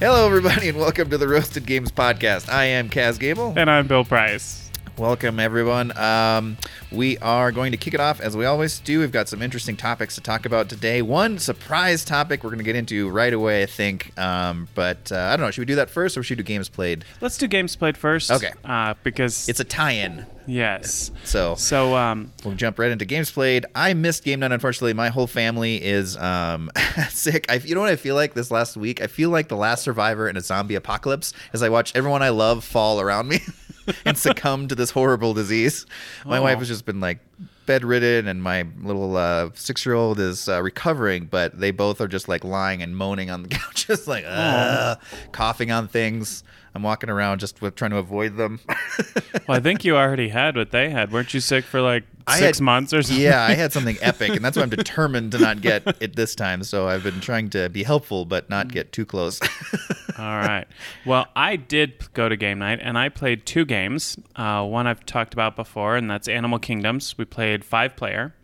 Hello, everybody, and welcome to the Roasted Games Podcast. I am Kaz Gable. And I'm Bill Price. Welcome, everyone. Um, we are going to kick it off as we always do. We've got some interesting topics to talk about today. One surprise topic we're going to get into right away, I think. Um, but uh, I don't know. Should we do that first or should we do games played? Let's do games played first. Okay. Uh, because It's a tie in. yes. So So um, we'll jump right into games played. I missed game night, unfortunately. My whole family is um, sick. I, you know what I feel like this last week? I feel like the last survivor in a zombie apocalypse as I watch everyone I love fall around me and succumb to this horrible disease. My Oh. wife has just been like bedridden, and my little uh, six year old is uh, recovering, but they both are just like lying and moaning on the couch, just like uh, coughing on things. I'm walking around just with, trying to avoid them. well, I think you already had what they had. Weren't you sick for like six had- months or something? Yeah, I had something epic, and that's why I'm determined to not get it this time. So I've been trying to be helpful, but not get too close. All right. Well, I did go to game night and I played two games. Uh, one I've talked about before, and that's Animal Kingdoms. We played five player.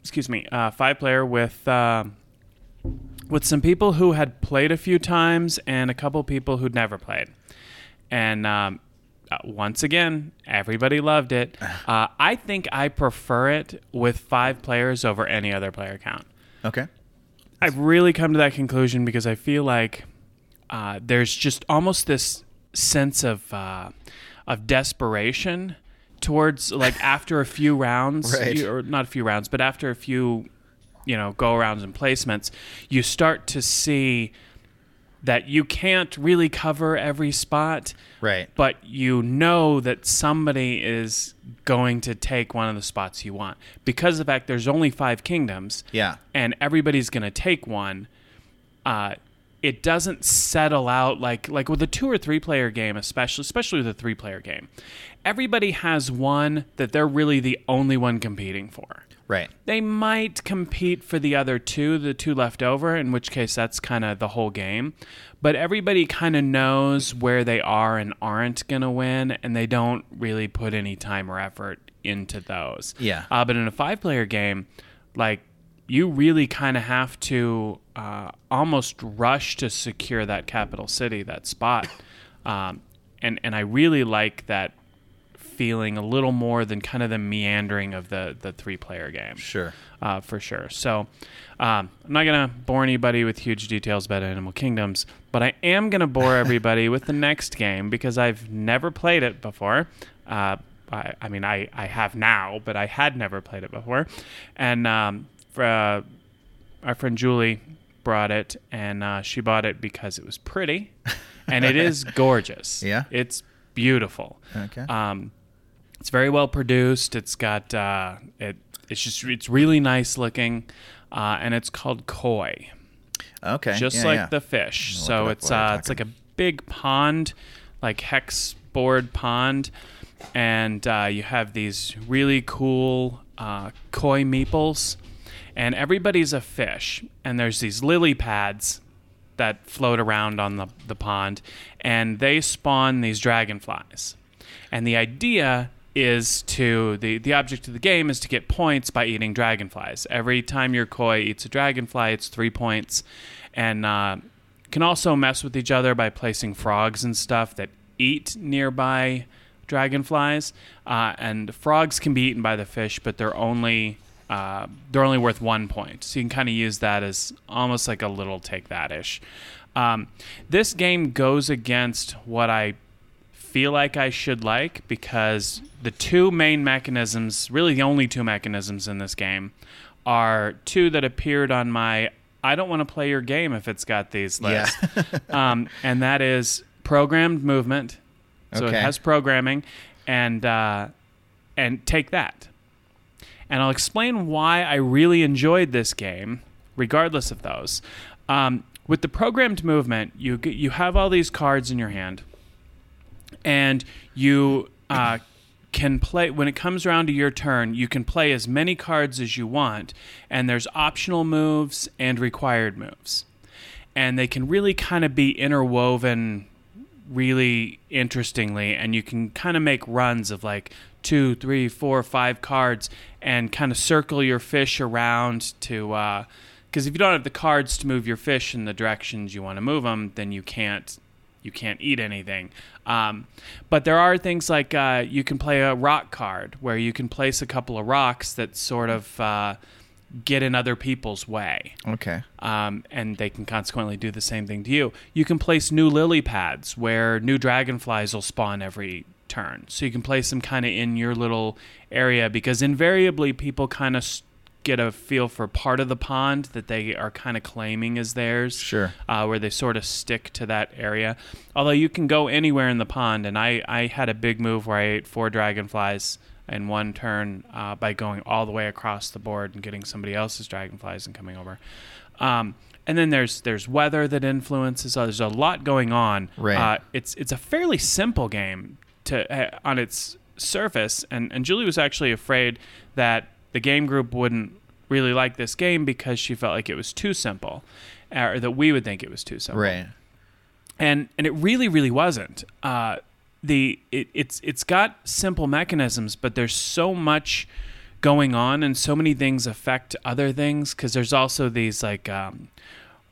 Excuse me, uh, five player with uh, with some people who had played a few times and a couple people who'd never played. And um, uh, once again, everybody loved it. Uh, I think I prefer it with five players over any other player count. okay. I've really come to that conclusion because I feel like uh, there's just almost this sense of uh, of desperation towards like after a few rounds, Right. you- or not a few rounds, but after a few, you know, go arounds and placements, you start to see that you can't really cover every spot Right. but you know that somebody is going to take one of the spots you want because of the fact there's only five kingdoms Yeah. and everybody's going to take one uh, it doesn't settle out like like with a two or three player game especially especially with a three player game everybody has one that they're really the only one competing for Right. they might compete for the other two, the two left over, in which case that's kind of the whole game. But everybody kind of knows where they are and aren't going to win, and they don't really put any time or effort into those. Yeah. Uh, but in a five player game, like, you really kind of have to uh, almost rush to secure that capital city, that spot. Um, and, and I really like that feeling a little more than kind of the meandering of the, the three player game Sure. uh, for sure. So um, I'm not gonna bore anybody with huge details about Animal Kingdoms, but I am gonna bore everybody with the next game because I've never played it before. Uh, I, I mean, I, I have now, but I had never played it before. And um, for, uh, our friend Julie brought it, and uh, she bought it because it was pretty, and it is gorgeous. Yeah? it's beautiful. Okay. Um, it's very well produced. It's got uh, it. It's just it's really nice looking, uh, and it's called koi, okay. just Yeah, like yeah. the fish. So it it's uh, it's like a big pond, like hex board pond, and uh, you have these really cool uh, koi meeples, and everybody's a fish, and there's these lily pads that float around on the, the pond, and they spawn these dragonflies. And the idea is to the, the object of the game is to get points by eating dragonflies. Every time your koi eats a dragonfly, it's three points. And uh, can also mess with each other by placing frogs and stuff that eat nearby dragonflies. Uh, and frogs can be eaten by the fish, but they're only uh, they're only worth one point. So you can kind of use that as almost like a little take that ish. Um, this game goes against what I feel like I should like because the two main mechanisms, really the only two mechanisms in this game, are two that appeared on my I don't want to play your game if it's got these Yeah. lists. um, and that is programmed movement. So Okay. it has programming and uh, and take that. And I'll explain why I really enjoyed this game, regardless of those. Um, with the programmed movement, you you have all these cards in your hand, and you uh, can play when it comes around to your turn. You can play as many cards as you want, and there's optional moves and required moves, and they can really kind of be interwoven really interestingly and you can kind of make runs of like two three four five cards and kind of circle your fish around to uh, because if you don't have the cards to move your fish in the directions you want to move them, then you can't you can't eat anything. Um, but there are things like uh, you can play a rock card where you can place a couple of rocks that sort of uh, get in other people's way. Okay. Um, and they can consequently do the same thing to you. You can place new lily pads where new dragonflies will spawn every turn. So you can place them kind of in your little area because invariably people kind of get a feel for part of the pond that they are kind of claiming as theirs. Sure. Uh, where they sort of stick to that area. Although you can go anywhere in the pond, and I, I had a big move where I ate four dragonflies in one turn uh, by going all the way across the board and getting somebody else's dragonflies and coming over. Um, and then there's there's weather that influences. Uh, there's a lot going on. Right. Uh, it's it's a fairly simple game to uh, on its surface, and and Julie was actually afraid that the game group wouldn't really like this game because she felt like it was too simple, or that we would think it was too simple. Right. and and it really really wasn't. Uh the it, it's it's got simple mechanisms but there's so much going on and so many things affect other things because there's also these like um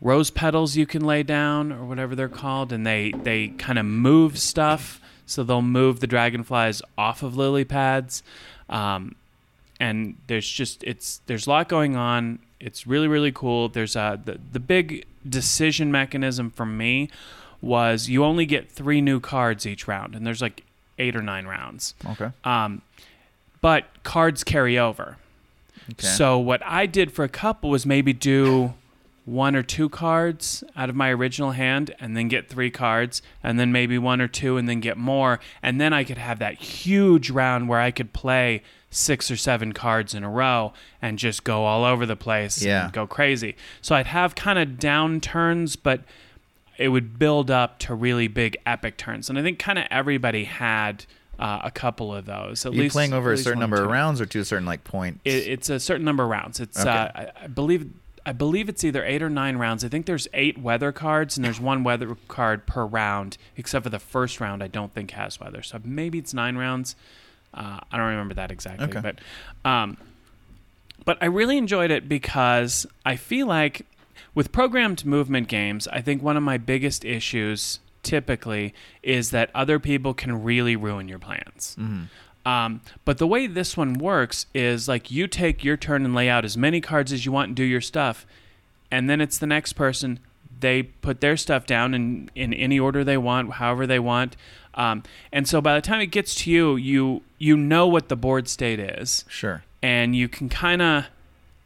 rose petals you can lay down or whatever they're called and they they kind of move stuff. So they'll move the dragonflies off of lily pads. Um, and there's just it's there's a lot going on it's really really cool there's a the, the big decision mechanism for me was you only get three new cards each round and there's like eight or nine rounds Okay. um, but cards carry over Okay. so what I did for a couple was maybe do one or two cards out of my original hand and then get three cards and then maybe one or two and then get more and then I could have that huge round where I could play six or seven cards in a row and just go all over the place Yeah. and go crazy. So I'd have kind of down turns but it would build up to really big epic turns and I think kind of everybody had uh, a couple of those. At Are you least playing over a certain number of rounds or to a certain like point? It, it's a certain number of rounds. It's Okay. uh, I, I believe I believe it's either eight or nine rounds. I think there's eight weather cards and there's one weather card per round, except for the first round. I don't think has weather, so maybe it's nine rounds. Uh, I don't remember that exactly, Okay. but um, but I really enjoyed it because I feel like with programmed movement games, I think one of my biggest issues typically is that other people can really ruin your plans. Um, but the way this one works is like you take your turn and lay out as many cards as you want and do your stuff, and then it's the next person. They put their stuff down in, in any order they want, however they want. Um, and so by the time it gets to you, you you know what the board state is Sure. and you can kind of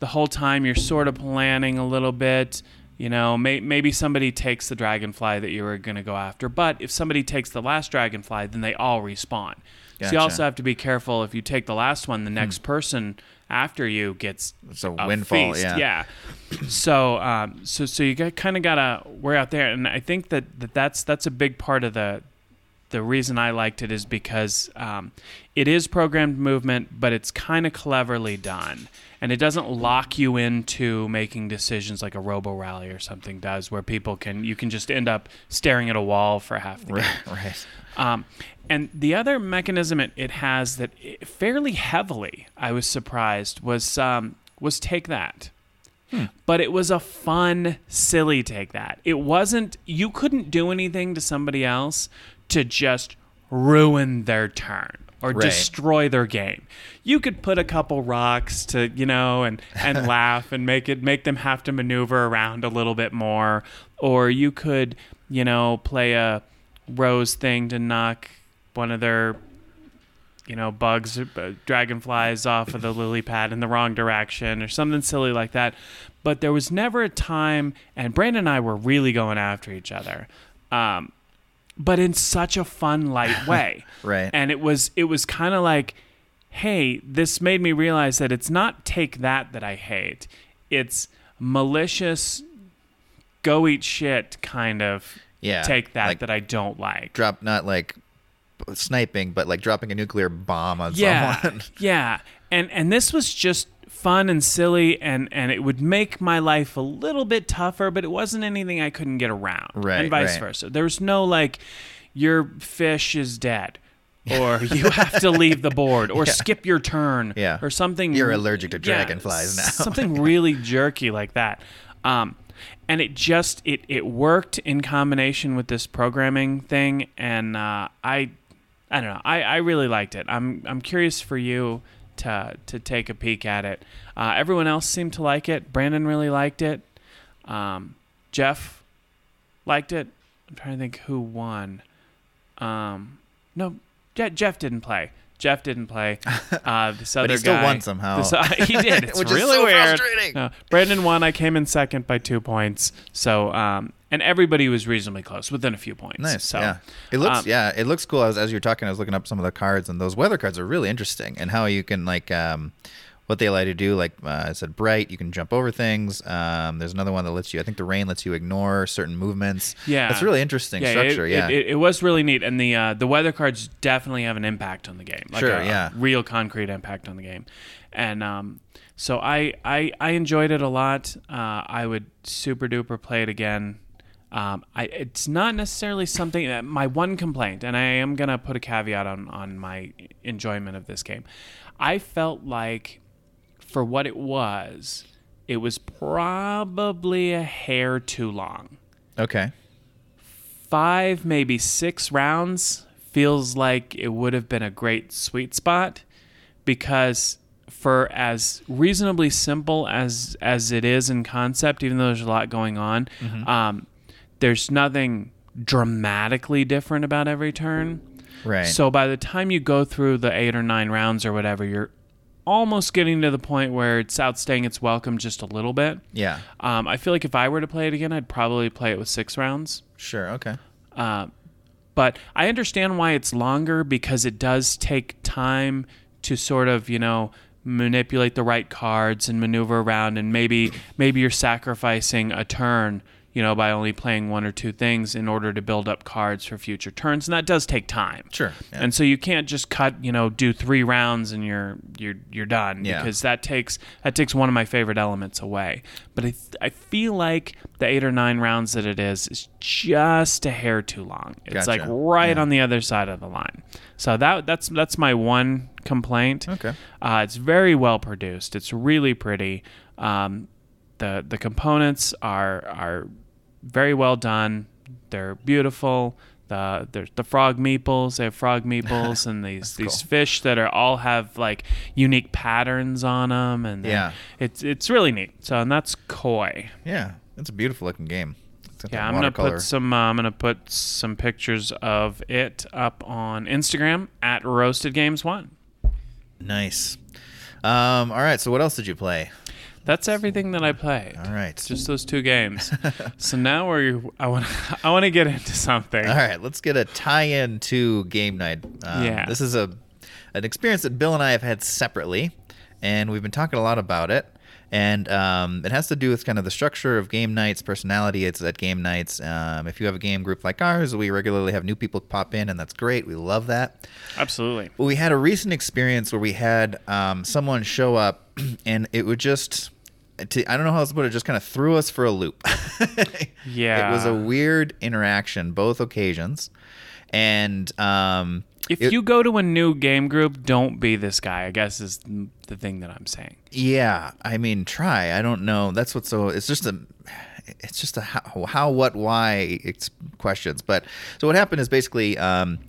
the whole time you're sort of planning a little bit you know may, maybe somebody takes the dragonfly that you were going to go after but if somebody takes the last dragonfly then they all respawn so you also have to be careful if you take the last one the next person after you gets It's a a windfall. feast. Yeah. yeah so um so so you kind of gotta wear out there and i think that, that that's that's a big part of the the reason I liked it is because um, it is programmed movement, but it's kind of cleverly done. And it doesn't lock you into making decisions like a Robo Rally or something does, where people can you can just end up staring at a wall for half the game. Right. Right. Um, and the other mechanism it, it has that it, fairly heavily, I was surprised, was um, was take that. But it was a fun, silly take that. It wasn't. You couldn't do anything to somebody else to just ruin their turn or Right. destroy their game. You could put a couple rocks to, you know, and and laugh and make it make them have to maneuver around a little bit more, or you could, you know, play a rose thing to knock one of their you know bugs uh, dragonflies off of the lily pad in the wrong direction or something silly like that but there was never a time and brandon and i were really going after each other um, but in such a fun light way Right. and it was it was kind of like hey this made me realize that it's not take that that i hate it's malicious go eat shit kind of Yeah, take that like- that i don't like Drop not like sniping, but like dropping a nuclear bomb on yeah someone. yeah and and this was just fun and silly and and it would make my life a little bit tougher but it wasn't anything i couldn't get around Right, and vice right. versa there was no like your fish is dead or you have to leave the board or skip your turn Yeah. or something You're allergic to Yeah, dragonflies now. something really jerky like that um, and it just it, it worked in combination with this programming thing and uh, i i don't know I, I really liked it i'm i'm curious for you to to take a peek at it uh, everyone else seemed to like it brandon really liked it um, jeff liked it i'm trying to think who won um, no, Je- Jeff didn't play. Jeff didn't play. Uh, this other he still guy, won somehow. this- uh, he did. It's Which is really so weird. frustrating. No, Brandon won. I came in second by two points. So, um, and everybody was reasonably close, within a few points. Nice. So, yeah. It looks. um, yeah. It looks cool. As, as you were talking, I was looking up some of the cards, and those weather cards are really interesting, and how you can like um, what they allow you to do. Like uh, I said, bright. You can jump over things. Um, there's another one that lets you. I think the rain lets you ignore certain movements. Yeah. That's really interesting Yeah, structure. it, yeah. it, it, it was really neat, and the uh, the weather cards definitely have an impact on the game. Like Sure, a, a yeah. real concrete impact on the game, and um, so I, I I enjoyed it a lot. Uh, I would super duper play it again. Um, I, it's not necessarily something that my one complaint, and I am gonna put a caveat on on my enjoyment of this game. I felt like for what it was, it was probably a hair too long okay. five, maybe six rounds feels like it would have been a great sweet spot because for as reasonably simple as as it is in concept, even though there's a lot going on, um, there's nothing dramatically different about every turn. Right. So by the time you go through the eight or nine rounds or whatever, you're almost getting to the point where it's outstaying its welcome just a little bit. yeah. Um, I feel like if I were to play it again, I'd probably play it with six rounds. Sure. Okay. Uh, but I understand why it's longer because it does take time to sort of, you know, manipulate the right cards and maneuver around and maybe maybe you're sacrificing a turn, you know, by only playing one or two things in order to build up cards for future turns and that does take time. Sure. Yeah. And so you can't just cut, you know, do 3 rounds and you're you're you're done Yeah. because that takes that takes one of my favorite elements away. But I th- I feel like the 8 or 9 rounds that it is is just a hair too long. It's like right Yeah. on the other side of the line. So that that's that's my one complaint. Okay. Uh, it's very well produced. It's really pretty. Um, the the components are are very well done. They're beautiful. The there's the frog meeples. They have frog meeples and these these cool. fish that are all have like unique patterns on them and Yeah. it's it's really neat. So and that's koi. Yeah. It's a beautiful looking game. Yeah, I'm gonna put some. Uh, I'm gonna put some pictures of it up on Instagram at Roasted Games One. Nice. Um, all right. So what else did you play? That's everything that I played. All right. Just those two games. so now we're I want I want to get into something. All right, let's get a tie-in to game night. Um, Yeah. this is a an experience that Bill and I have had separately, and we've been talking a lot about it. And um, it has to do with kind of the structure of game nights, personality. It's at game nights. Um, if you have a game group like ours, we regularly have new people pop in, and that's great. We love that. Absolutely. Well, we had a recent experience where we had um, someone show up, and it would just. To, I don't know how else to put it. Just kind of threw us for a loop. Yeah. it was a weird interaction both occasions, and um, If it- you go to a new game group, don't be this guy. I guess is the thing that I'm saying. yeah, I mean, try. I don't know. That's what's so. It's just a. It's just a how, how what, why it's questions. But so what happened is basically um,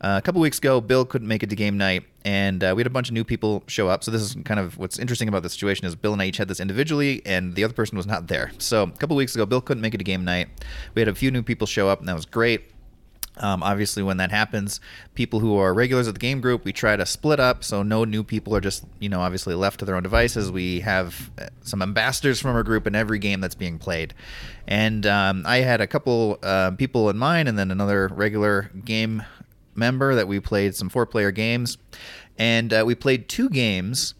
a couple weeks ago, Bill couldn't make it to game night, and uh, we had a bunch of new people show up. So this is kind of what's interesting about the situation is Bill and I each had this individually, and the other person was not there. So a couple weeks ago, Bill couldn't make it to game night. We had a few new people show up, and that was great. Um, obviously, when that happens, people who are regulars at the game group, we try to split up so no new people are just, you know, obviously left to their own devices. We have uh, some ambassadors from our group in every game that's being played. And um, I had a couple uh, people in mind and then another regular game member that we played some four player games. And uh, we played two games.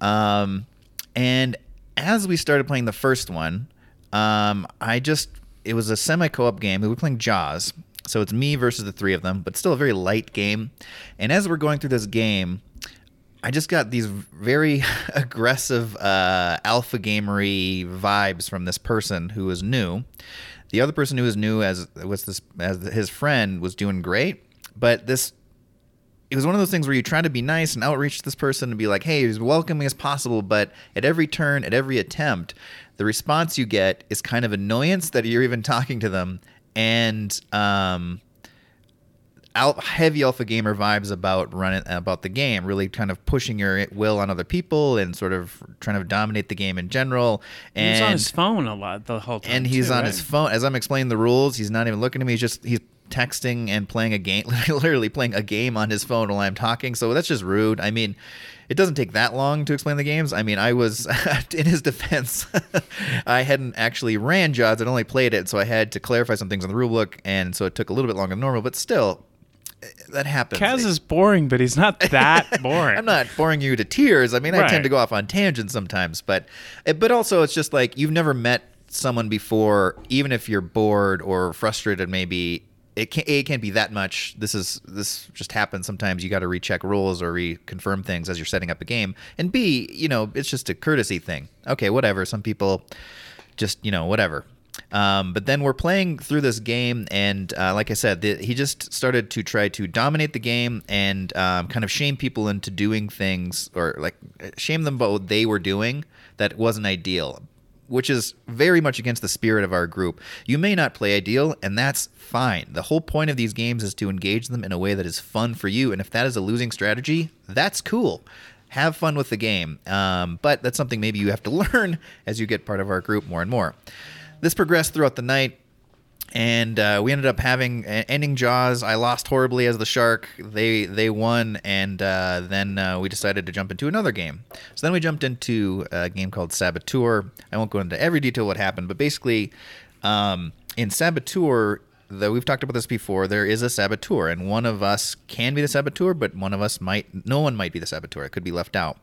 Um, and as we started playing the first one, um, I just it was a semi co-op game. We were playing Jaws, so it's me versus the three of them, but still a very light game. And as we're going through this game, I just got these very aggressive uh, alpha gamery vibes from this person who was new. The other person who was new as was this as his friend was doing great, but this it was one of those things where you try to be nice and outreach to this person and be like, hey, as welcoming as possible. But at every turn, at every attempt, the response you get is kind of annoyance that you're even talking to them and um, out heavy alpha gamer vibes about running about the game, really kind of pushing your will on other people and sort of trying to dominate the game in general. And He's on his phone a lot the whole time. and he's too, on right? his phone as I'm explaining the rules. He's not even looking at me. He's just he's texting and playing a game, literally playing a game on his phone while I'm talking. So that's just rude. I mean, it doesn't take that long to explain the games. I mean, I was in his defense. I hadn't actually ran Jaws. I'd only played it, so I had to clarify some things on the rule book, and so it took a little bit longer than normal. But still, eh, that happens. Kaz is boring, but he's not that boring. I'm not boring you to tears. I mean, I tend to go off on tangents sometimes, but eh, but also it's just like you've never met someone before, even if you're bored or frustrated, maybe it can it can't be that much. This is this just happens sometimes. You got to recheck rules or reconfirm things as you're setting up a game, and B, you know, it's just a courtesy thing. Okay, whatever. Some people just you know whatever. Um, but then we're playing through this game, and uh, like I said, the, he just started to try to dominate the game and um, kind of shame people into doing things, or like shame them about what they were doing that wasn't ideal, which is very much against the spirit of our group. You may not play ideal, and that's fine. The whole point of these games is to engage them in a way that is fun for you, and if that is a losing strategy, that's cool have fun with the game. Um, but that's something maybe you have to learn as you get part of our group more and more. This progressed throughout the night, and uh, we ended up having ending Jaws. I lost horribly as the shark. They they won, and uh, then uh, we decided to jump into another game. So then we jumped into a game called Saboteur. I won't go into every detail what happened, but basically, um, in Saboteur, though we've talked about this before, there is a saboteur, and one of us can be the saboteur, but one of us might, no one might be the saboteur. It could be left out.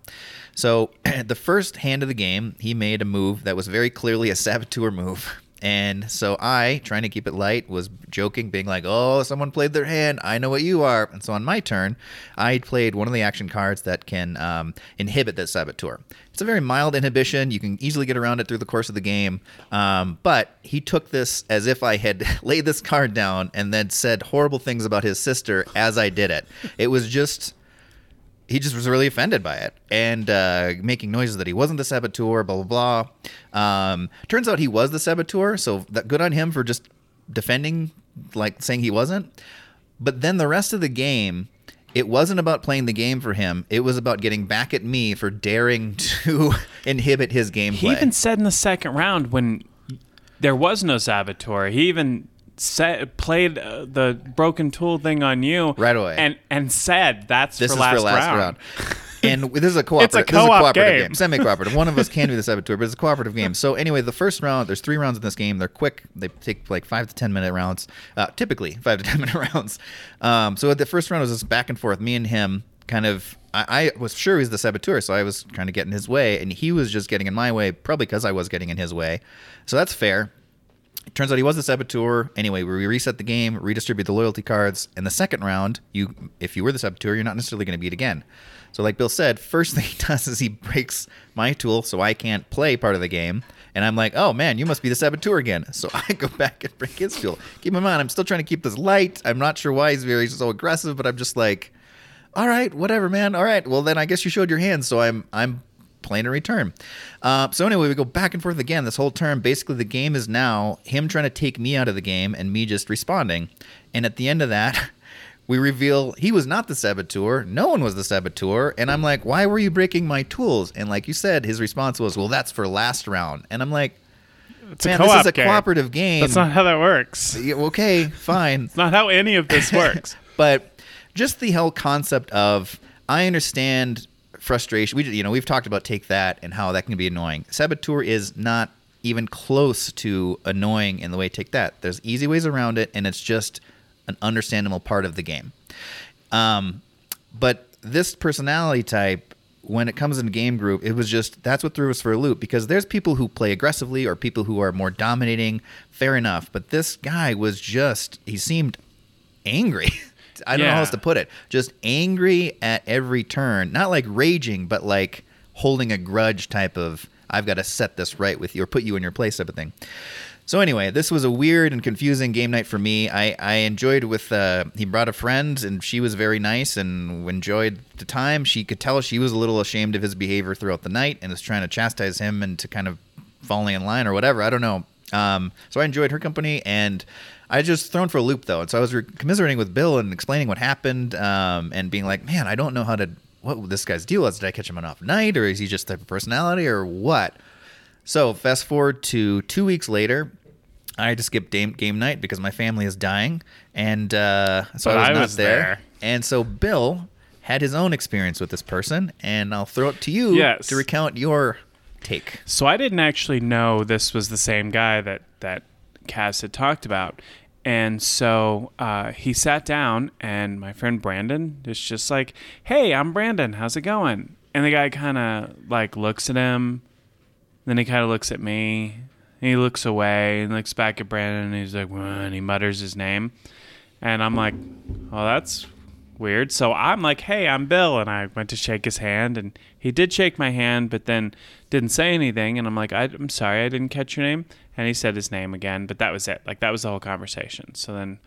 So, the first hand of the game, he made a move that was very clearly a saboteur move. And so I, trying to keep it light, was joking, being like, "Oh, someone played their hand. I know what you are." And so on my turn, I played one of the action cards that can um, inhibit that saboteur. It's a very mild inhibition. You can easily get around it through the course of the game. Um, but he took this as if I had laid this card down and then said horrible things about his sister as I did it. It was just he just was really offended by it and uh, making noises that he wasn't the saboteur, blah blah blah. Um, turns out he was the saboteur, so that good on him for just defending, like saying he wasn't. But then the rest of the game, it wasn't about playing the game for him. It was about getting back at me for daring to inhibit his gameplay. He even said in the second round when there was no saboteur, he even said, played uh, the broken tool thing on you Right away. and and said that's this for is last, for last round. round. and this is a cooperative. It's a this is a co-op cooperative game. game, semi-cooperative. One of us can do the saboteur, but it's a cooperative game. So anyway, the first round, there's three rounds in this game. They're quick. They take like five to ten minute rounds. Uh, typically five to ten minute rounds. Um, so the first round was just back and forth. Me and him kind of. I, I was sure he was the saboteur, so I was kind of getting his way, and he was just getting in my way, probably because I was getting in his way. So that's fair. It turns out he was the saboteur. Anyway, we reset the game, redistribute the loyalty cards. In the second round, you if you were the saboteur, you're not necessarily going to beat again. So, like Bill said, first thing he does is he breaks my tool, so I can't play part of the game. And I'm like, oh man, you must be the saboteur again. So I go back and break his tool. Keep in mind, I'm still trying to keep this light. I'm not sure why he's very so aggressive, but I'm just like, all right, whatever, man. All right, well then I guess you showed your hand, so I'm I'm playing a return. Uh, so anyway, we go back and forth again this whole term. Basically, the game is now him trying to take me out of the game and me just responding. And at the end of that, we reveal he was not the saboteur. No one was the saboteur. And I'm like, why were you breaking my tools? And like you said, his response was, well, that's for last round. And I'm like, It's man, a this is a game. cooperative game. That's not how that works. Okay, fine. It's not how any of this works. but just the whole concept of I understand frustration. We you know we've talked about take that and how that can be annoying. Saboteur is not even close to annoying in the way take that. There's easy ways around it, and it's just an understandable part of the game. Um, but this personality type, when it comes in game group, it was just that's what threw us for a loop because there's people who play aggressively or people who are more dominating. Fair enough, but this guy was just he seemed angry. I don't know how else to put it. Just angry at every turn, not like raging, but like holding a grudge type of I've got to set this right with you or put you in your place type of thing. So anyway, this was a weird and confusing game night for me. I, I enjoyed with uh, he brought a friend and she was very nice and enjoyed the time. She could tell she was a little ashamed of his behavior throughout the night and was trying to chastise him into kind of falling in line or whatever. I don't know. Um, so I enjoyed her company and I just thrown for a loop though. And so I was re- commiserating with Bill and explaining what happened um, and being like, man, I don't know how to what this guy's deal is. Did I catch him on off night or is he just type of personality or what? So fast forward to two weeks later, I had to skip game, game night because my family is dying, and uh, so I was I not was there. there. And so Bill had his own experience with this person, and I'll throw it to you Yes. to recount your take. So I didn't actually know this was the same guy that that Kaz had talked about. And so uh, he sat down, and my friend Brandon is just like, "Hey, I'm Brandon. How's it going?" And the guy kind of like looks at him, then he kind of looks at me, and he looks away and looks back at Brandon, and he's like, and he mutters his name, and I'm like, "Well, that's weird." So I'm like, "Hey, I'm Bill," and I went to shake his hand, and he did shake my hand, but then didn't say anything, and I'm like, "I'm sorry, I didn't catch your name," and he said his name again, but that was it. Like that was the whole conversation. So then.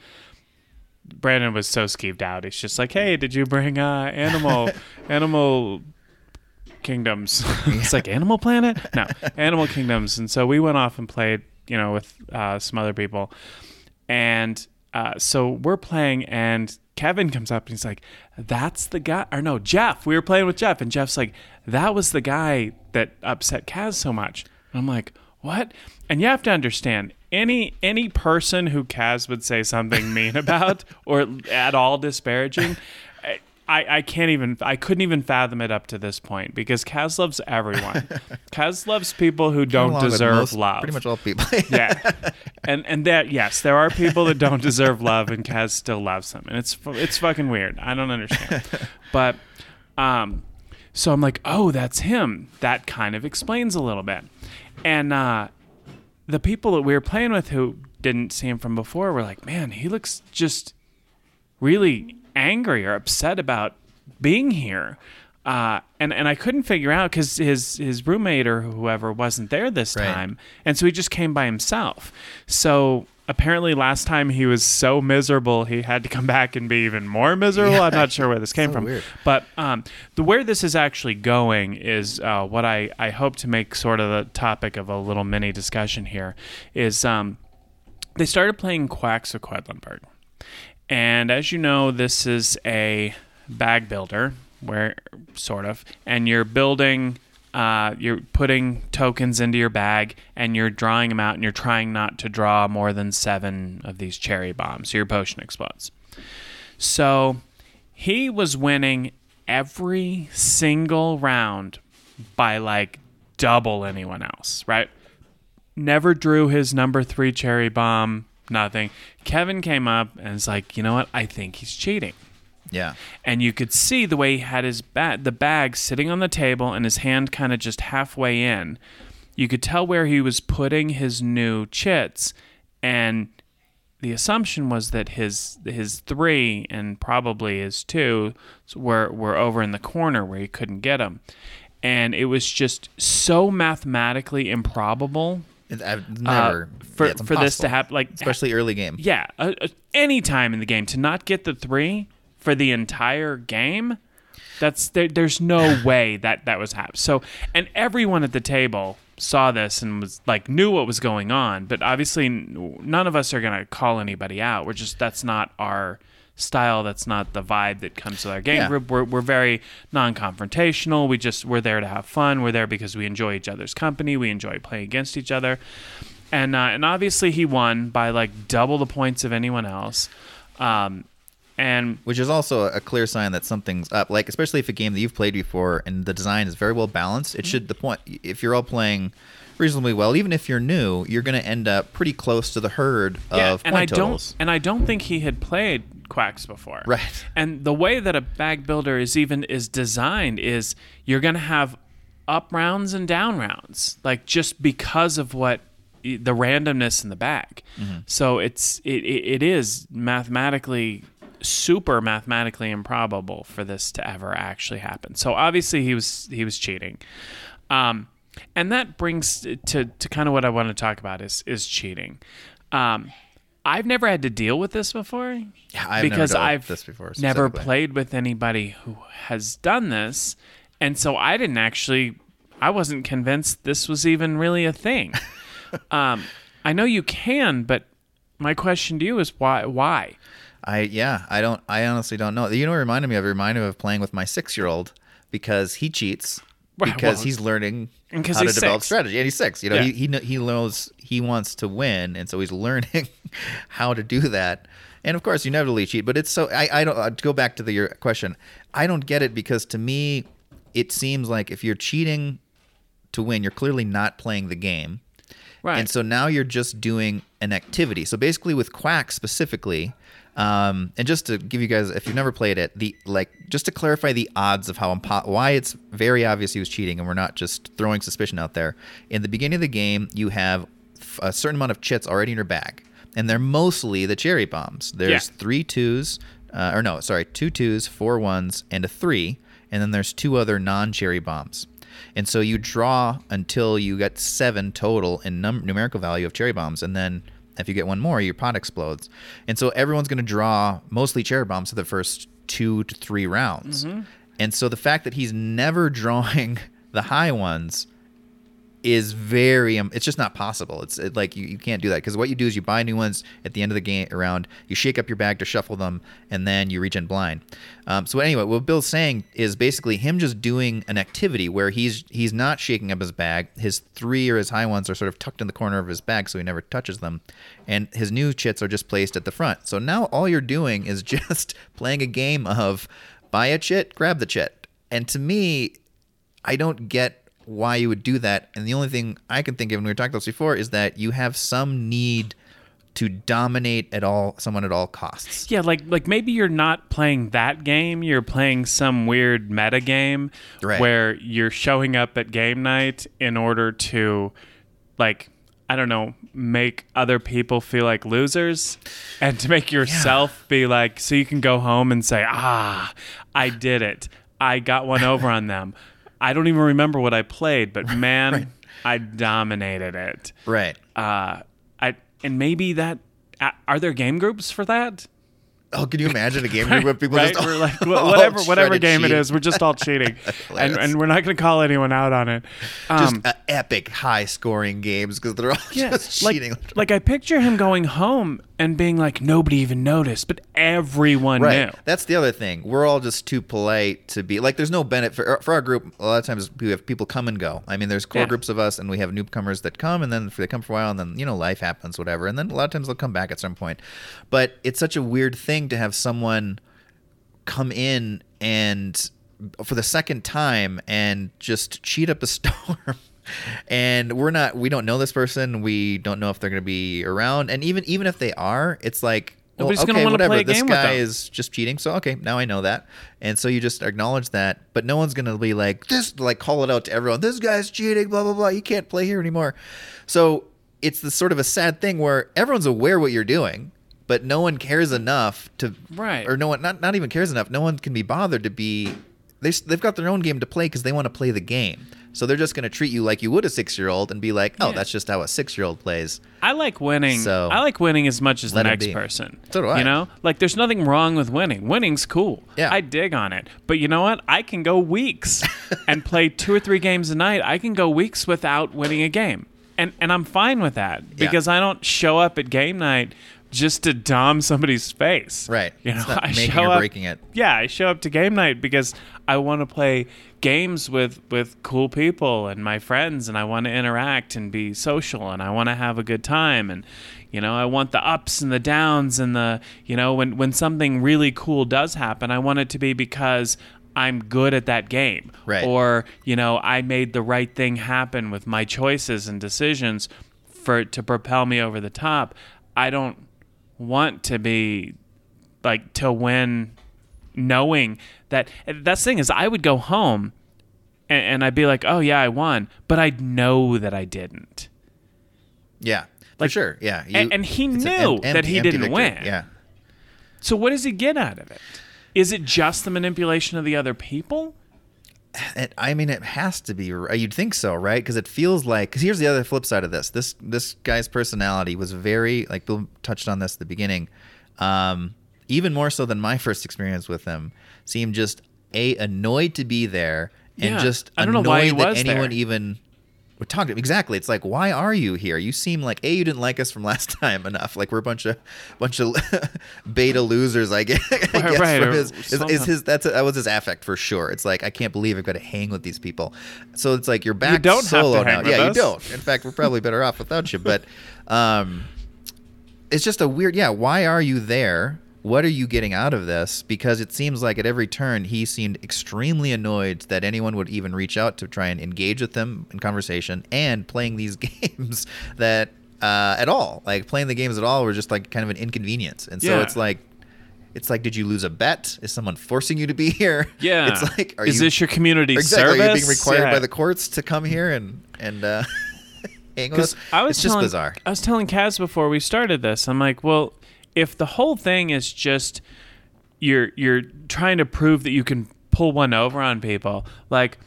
Brandon was so skeeved out. He's just like, "Hey, did you bring uh, animal, animal kingdoms?" it's like Animal Planet, no, Animal Kingdoms. And so we went off and played, you know, with uh, some other people, and uh, so we're playing, and Kevin comes up and he's like, "That's the guy," or no, Jeff. We were playing with Jeff, and Jeff's like, "That was the guy that upset Kaz so much." And I'm like, "What?" And you have to understand, any any person who Kaz would say something mean about or at all disparaging. I, I can't even I couldn't even fathom it up to this point because Kaz loves everyone. Kaz loves people who don't deserve most- love. Pretty much all people. yeah, and and that yes, there are people that don't deserve love, and Kaz still loves them, and it's it's fucking weird. I don't understand, but um, so I'm like, oh, that's him. That kind of explains a little bit, and uh, the people that we were playing with who didn't see him from before were like, man, he looks just really angry or upset about being here. Uh, and and I couldn't figure out because his his roommate or whoever wasn't there this Right. time, and so he just came by himself. So apparently, last time he was so miserable, he had to come back and be even more miserable. I'm not sure where this came So from, weird. but um, the where this is actually going is uh, what I I hope to make sort of the topic of a little mini discussion here is um, they started playing Quacks of Quedlinburg. And as you know, this is a bag builder, where sort of, and you're building, uh, you're putting tokens into your bag, and you're drawing them out, and you're trying not to draw more than seven of these cherry bombs, so your potion explodes. So he was winning every single round by like double anyone else, right? never drew his number three cherry bomb. Nothing. Kevin came up and was like, you know what? I think he's cheating. Yeah. And you could see the way he had his ba- the bag sitting on the table and his hand kind of just halfway in. You could tell where he was putting his new chits, and the assumption was that his his three and probably his two were were over in the corner where he couldn't get them, and it was just so mathematically improbable I've uh, for yeah, for this to happen. Like especially early game. yeah, uh, uh, any time in the game to not get the three for the entire game, that's there, there's no way that that was happening. So, and everyone at the table saw this and was like knew what was going on, but obviously none of us are gonna call anybody out. We're just that's not our style. That's not the vibe that comes with our game Yeah. group. We're we're very non-confrontational. We just we're there to have fun. We're there because we enjoy each other's company. We enjoy playing against each other and uh, and obviously he won by like double the points of anyone else. Um, and which is also a clear sign that something's up. Like especially if a game that you've played before and the design is very well balanced, Mm-hmm. it should the point if you're all playing reasonably well, even if you're new, you're going to end up pretty close to the herd yeah, of and point I totals. don't and I don't think he had played Quacks before. Right. And the way that a bag builder is even is designed is you're going to have up rounds and down rounds, like just because of what the randomness in the bag. Mm-hmm. So it's it, it, it is mathematically super mathematically improbable for this to ever actually happen. So obviously he was he was cheating. Um, and that brings to to kind of what I want to talk about is is cheating. Um, I've never had to deal with this before Yeah, I've because never dealt I've this before. never played with anybody who has done this, and so I didn't actually. I wasn't convinced this was even really a thing. um, I know you can, but my question to you is why? Why? I yeah, I don't. I honestly don't know. You know, what it reminded me of. It reminded me of playing with my six-year-old because he cheats because well, he's learning how to he's develop strategy. And he's six. You know, Yeah. he he he knows he wants to win, and so he's learning how to do that. And of course, you never really cheat. But it's so I I don't uh, to go back to the your question. I don't get it because to me, it seems like if you're cheating to win, you're clearly not playing the game. Right. And so now you're just doing an activity. So basically, with Quack specifically, um, and just to give you guys, if you've never played it, the like just to clarify the odds of how impo- why it's very obvious he was cheating, and we're not just throwing suspicion out there. In the beginning of the game, you have f- a certain amount of chits already in your bag, and they're mostly the cherry bombs. There's Yeah. three twos, uh, or no, sorry, two twos, four ones, and a three, and then there's two other non-cherry bombs. And so you draw until you get seven total in num- numerical value of cherry bombs, and then if you get one more, your pot explodes. And so everyone's going to draw mostly cherry bombs for the first two to three rounds. Mm-hmm. And so the fact that he's never drawing the high ones is very um, it's just not possible. It's it, like you, you can't do that. Because what you do is you buy new ones at the end of the game around you shake up your bag to shuffle them and then you reach in blind. Um, so anyway what bill's saying is basically him just doing an activity where he's he's not shaking up his bag. His three or his high ones are sort of tucked in the corner of his bag so he never touches them. And his new chits are just placed at the front. So now all you're doing is just playing a game of buy a chit grab the chit. And to me I don't get why you would do that. And the only thing I can think of, and we were talking about this before, is that you have some need to dominate at all someone at all costs. Yeah, like like maybe you're not playing that game. You're playing some weird meta game Right. where you're showing up at game night in order to, like, I don't know, make other people feel like losers, and to make yourself be like, so you can go home and say, ah, I did it. I got one over on them. I don't even remember what I played, but man, I dominated it. Right. Uh, I and maybe that. Are there game groups for that? Oh, can you imagine a game group where people right? just we're like wh- all whatever whatever game it cheat? is, we're just all cheating, and and we're not going to call anyone out on it. Just Um, uh, epic high scoring games because they're all yeah, just like, cheating. like I picture him going home and being like, nobody even noticed, but everyone Right. knew. That's the other thing. We're all just too polite to be like. There's no benefit for, for our group. A lot of times we have people come and go. I mean, there's core Yeah. groups of us, and we have newcomers that come, and then they come for a while, and then you know life happens, whatever. And then a lot of times they'll come back at some point. But it's such a weird thing to have someone come in and for the second time and just cheat up a storm. And we're not. We don't know this person. We don't know if they're going to be around. And even even if they are, it's like well, okay, whatever. this guy is just cheating. So okay, now I know that. And so you just acknowledge that, but no one's gonna be like this, like call it out to everyone. This guy's cheating. Blah blah blah. You can't play here anymore. So it's the sort of a sad thing where everyone's aware what you're doing, but no one cares enough to Right. or no one not not even cares enough. No one can be bothered to be. They they've got their own game to play because they want to play the game. So they're just gonna treat you like you would a six year old and be like, oh, Yeah. that's just how a six year old plays. I like winning. So- I like winning as much as the next person. So do I. You know, like there's nothing wrong with winning. Winning's cool. Yeah. I dig on it. But you know what? I can go weeks and play two or three games a night. I can go weeks without winning a game, and and I'm fine with that Yeah. because I don't show up at game night just to dom somebody's face. Right. You know, I making show or up, breaking it. Yeah, I show up to game night because I want to play games with with cool people and my friends and I want to interact and be social and I want to have a good time and you know, I want the ups and the downs and the, you know, when when something really cool does happen, I want it to be because I'm good at that game. Right. Or, you know, I made the right thing happen with my choices and decisions for to propel me over the top. I don't want to be like to win knowing that that's the thing is I would go home and, and I'd be like, oh yeah, I won, but I'd know that I didn't. Yeah. For Like- sure. Yeah. and- and he an knew em- that he didn't victory. win. Yeah. So what does he get out of it? Is it just the manipulation of the other people? It, I mean, it has to be. You'd think so, right? Because it feels like. Because here's the other flip side of this. This this guy's personality was very like Bill touched on this at the beginning. Um, even more so than my first experience with him, seemed just a annoyed to be there and Yeah. just I don't know annoyed that anyone there. even would talk to him. Exactly. It's like, why are you here? You seem like a you didn't like us from last time enough. Like we're a bunch of bunch of beta losers. I guess. I guess right, from his, is, is his that's that was his affect for sure. It's like I can't believe I've got to hang with these people. So it's like you're back don't have to solo now. Yeah, us. you don't. In fact, we're probably better off without you. But um, it's just a weird. Yeah, why are you there? What are you getting out of this? Because it seems like at every turn he seemed extremely annoyed that anyone would even reach out to try and engage with him in conversation and playing these games that uh, at all, like playing the games at all, were just like kind of an inconvenience. And so Yeah. it's like, it's like, did you lose a bet? Is someone forcing you to be here? Yeah. it's like, are is you this your community exactly? service? Are you being required Yeah. by the courts to come here and and uh, hang with us? I was it's just telling, bizarre. I was telling Kaz before we started this. I'm like, well, if the whole thing is just you're you're trying to prove that you can pull one over on people, like,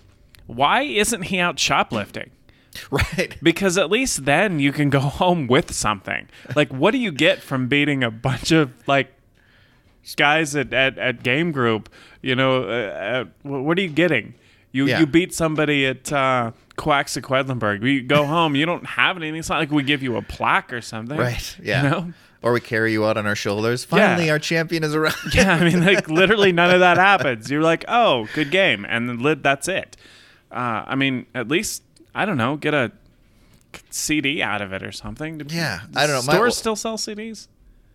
why isn't he out shoplifting? Right. Because at least then you can go home with something. Like, what do you get from beating a bunch of like guys at at, at game group? You know, uh, uh, what are you getting? You Yeah. you beat somebody at uh, Quacks Quedlinburg. We go home. You don't have anything. It's not like we give you a plaque or something. Right. Yeah. You know. Or we carry you out on our shoulders. Finally, Yeah. our champion is around. Yeah, I mean, like literally none of that happens. You're like, oh, good game, and then. That's it. Uh, I mean, at least I don't know, get a CD out of it or something. Yeah, I don't know. My- Stores still sell CDs.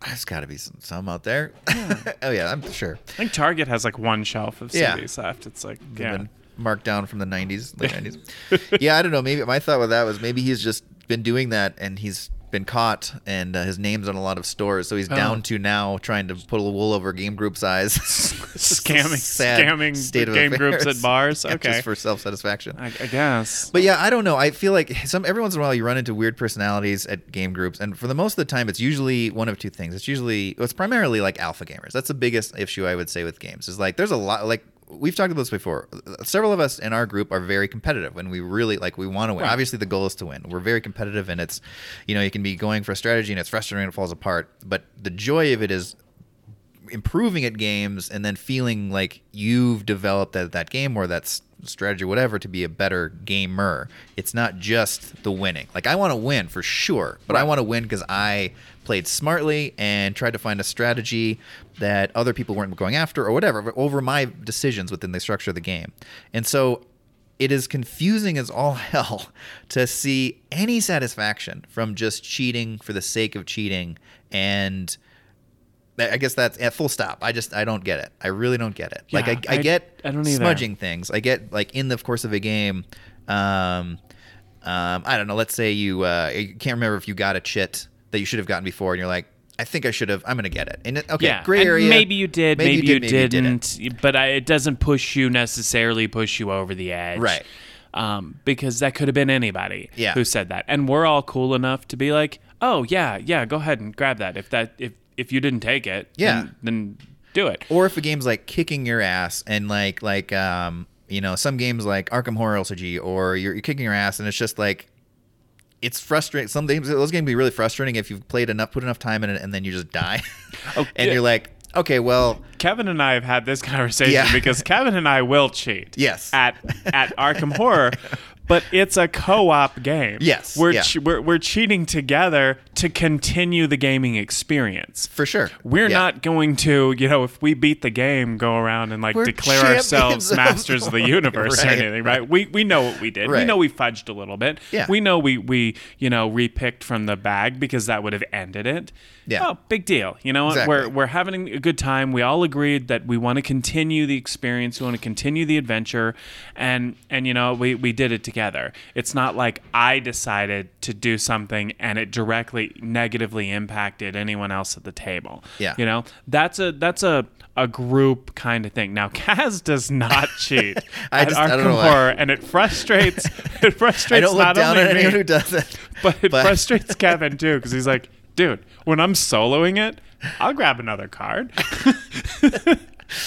There's got to be some, some out there. oh yeah, I'm sure. I think Target has like one shelf of Yeah. CDs left. It's like, They've yeah, been marked down from the 90s, late 90s. yeah, I don't know. Maybe my thought with that was maybe he's just been doing that and he's been caught and uh, his name's on a lot of stores, so he's Oh. down to now trying to pull a wool over game group's eyes. scamming, Sad scamming state of game groups at bars. Okay, just for self satisfaction. I, I guess. But yeah, I don't know. I feel like some every once in a while you run into weird personalities at game groups, and for the most of the time, it's usually one of two things. It's usually it's primarily like alpha gamers. That's the biggest issue I would say with games. Is like there's a lot like we've talked about this before. Several of us in our group are very competitive, and we really like we want to win. Right. Obviously, the goal is to win. We're very competitive, and it's you know you can be going for a strategy, and it's frustrating, and it falls apart. But the joy of it is improving at games and then feeling like you've developed that, that game or that strategy whatever to be a better gamer it's not just the winning like i want to win for sure but i want to win because i played smartly and tried to find a strategy that other people weren't going after or whatever over my decisions within the structure of the game and so it is confusing as all hell to see any satisfaction from just cheating for the sake of cheating and I guess that's at full stop. I just I don't get it. I really don't get it. like I, I I- get I smudging things. I get like in the course of a game. Um, um, I don't know. Let's say you uh, you can't remember if you got a chit that you should have gotten before, and you're like, I think I should have. I'm gonna get it. And okay, yeah, gray and area. Maybe you did, maybe, you, did, maybe didn't. didn't. But I, it doesn't push you necessarily push you over the edge, Right. Um, because that could have been anybody Yeah. who said that, and we're all cool enough to be like, oh yeah, yeah, go ahead and grab that. If that if if you didn't take it, Yeah. then, then do it. or if a game's like kicking your ass and like like um you know some games like Arkham Horror LCG or you're, you're kicking your ass and it's just like it's frustrating. Some games those games can be really frustrating if you've played enough, put enough time in it, and then you just die, and you're like, okay, well, Kevin and I have had this conversation Yeah. because Kevin and I will cheat. Yes. At at Arkham Horror, but it's a co-op game. Yes, We're yeah. che- we're, we're cheating together to continue the gaming experience. for sure, We're Yeah. not going to, you know, if we beat the game, go around and like We're declare ourselves of masters the of the universe or Right. anything, right? We we know what we did. We know we fudged a little bit. Yeah. We know we we you know repicked from the bag because that would have ended it. Yeah. Oh, big deal. You know? Exactly. We're we're having a good time. We all agreed that we want to continue the experience. We want to continue the adventure, and and you know we we did it together. It's not like I decided to do something and it directly negatively impacted anyone else at the table. Yeah. You know that's a that's a a group kind of thing. Now Kaz does not cheat I at just- Arkham. And it frustrates it frustrates I don't look not down only on me, anyone who does it, but it frustrates Kevin too because he's like, dude, when I'm soloing it, I'll grab another card.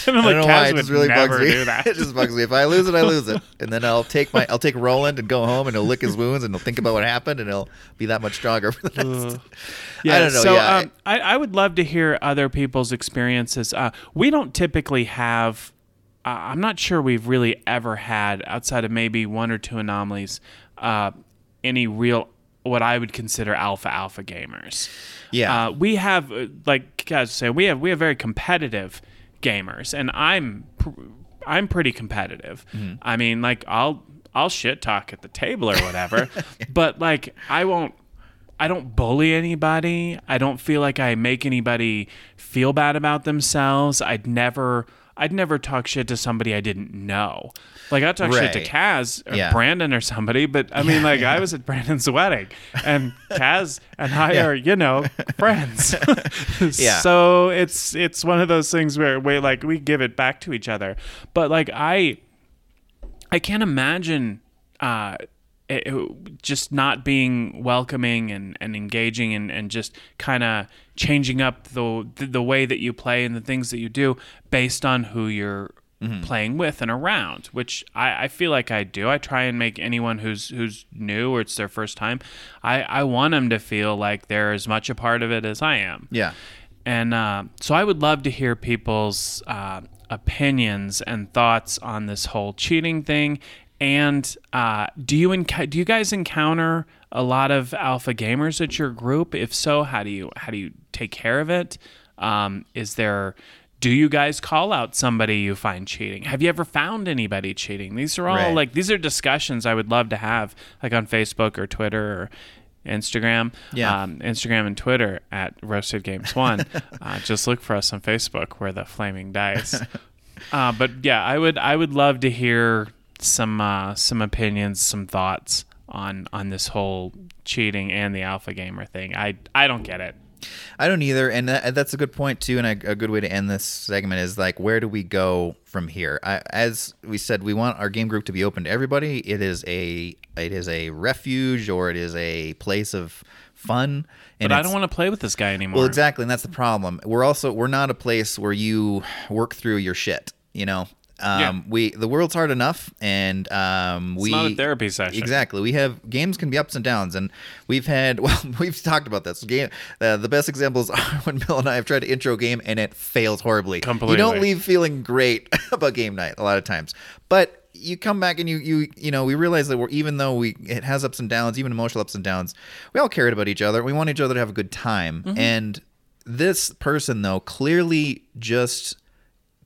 And I'm I like, don't know why Kaz it would just really never bugs me. do that. it just bugs me. If I lose it, I lose it, and then I'll take my I'll take Roland and go home, and he'll lick his wounds, and he'll think about what happened, and he'll be that much stronger for the next. I don't know. So yeah, um, I, I would love to hear other people's experiences. Uh, we don't typically have. Uh, I'm not sure we've really ever had outside of maybe one or two anomalies. Uh, any real what I would consider alpha alpha gamers. Yeah. Uh, we have uh, like guys say we have we have very competitive gamers, and I'm pr- I'm pretty competitive. Mm-hmm. I mean, like I'll I'll shit talk at the table or whatever, but like I won't. I don't bully anybody. I don't feel like I make anybody feel bad about themselves. I'd never I'd never talk shit to somebody I didn't know. Like I talk shit to Kaz or Yeah. Brandon or somebody, but I mean like I was at Brandon's wedding and Kaz and I are, you know, friends. Yeah. So it's it's one of those things where we like we give it back to each other. But like I I can't imagine uh, it, it- just not being welcoming and, and engaging and, and just kind of changing up the, the the way that you play and the things that you do based on who you're playing with and around, which I, I feel like I do. I try and make anyone who's who's new or it's their first time, I, I want them to feel like they're as much a part of it as I am. yeah. And uh, so I would love to hear people's uh, opinions and thoughts on this whole cheating thing. And uh, do you enc- do you guys encounter a lot of alpha gamers at your group? If so, how do you how do you take care of it? Um, is there do you guys call out somebody you find cheating? Have you ever found anybody cheating? These are all Right. like these are discussions I would love to have, like on Facebook or Twitter or Instagram. Yeah. Um, Instagram and Twitter at Roasted Games One. uh, just look for us on Facebook. We're the Flaming Dice. uh, but yeah, I would I would love to hear some uh, some opinions, some thoughts on on this whole cheating and the alpha gamer thing. I I don't get it. I don't either, and that, that's a good point too. And a, a good way to end this segment is like, where do we go from here? I, as we said, we want our game group to be open to everybody. It is a it is a refuge or it is a place of fun. And But I don't want to play with this guy anymore. Well, exactly, and that's the problem. We're also we're not a place where you work through your shit. You know, um, Yeah. we the world's hard enough, and um, we not a therapy session. Exactly, we have games can be ups and downs, and we've had well, we've talked about this game. Uh, the best examples are when Bill and I have tried to intro game and it fails horribly. You don't leave feeling great about game night a lot of times, but. You come back and you you you know we realize that we're even though we it has ups and downs even emotional ups and downs we all cared about each other we want each other to have a good time Mm-hmm. and this person though clearly just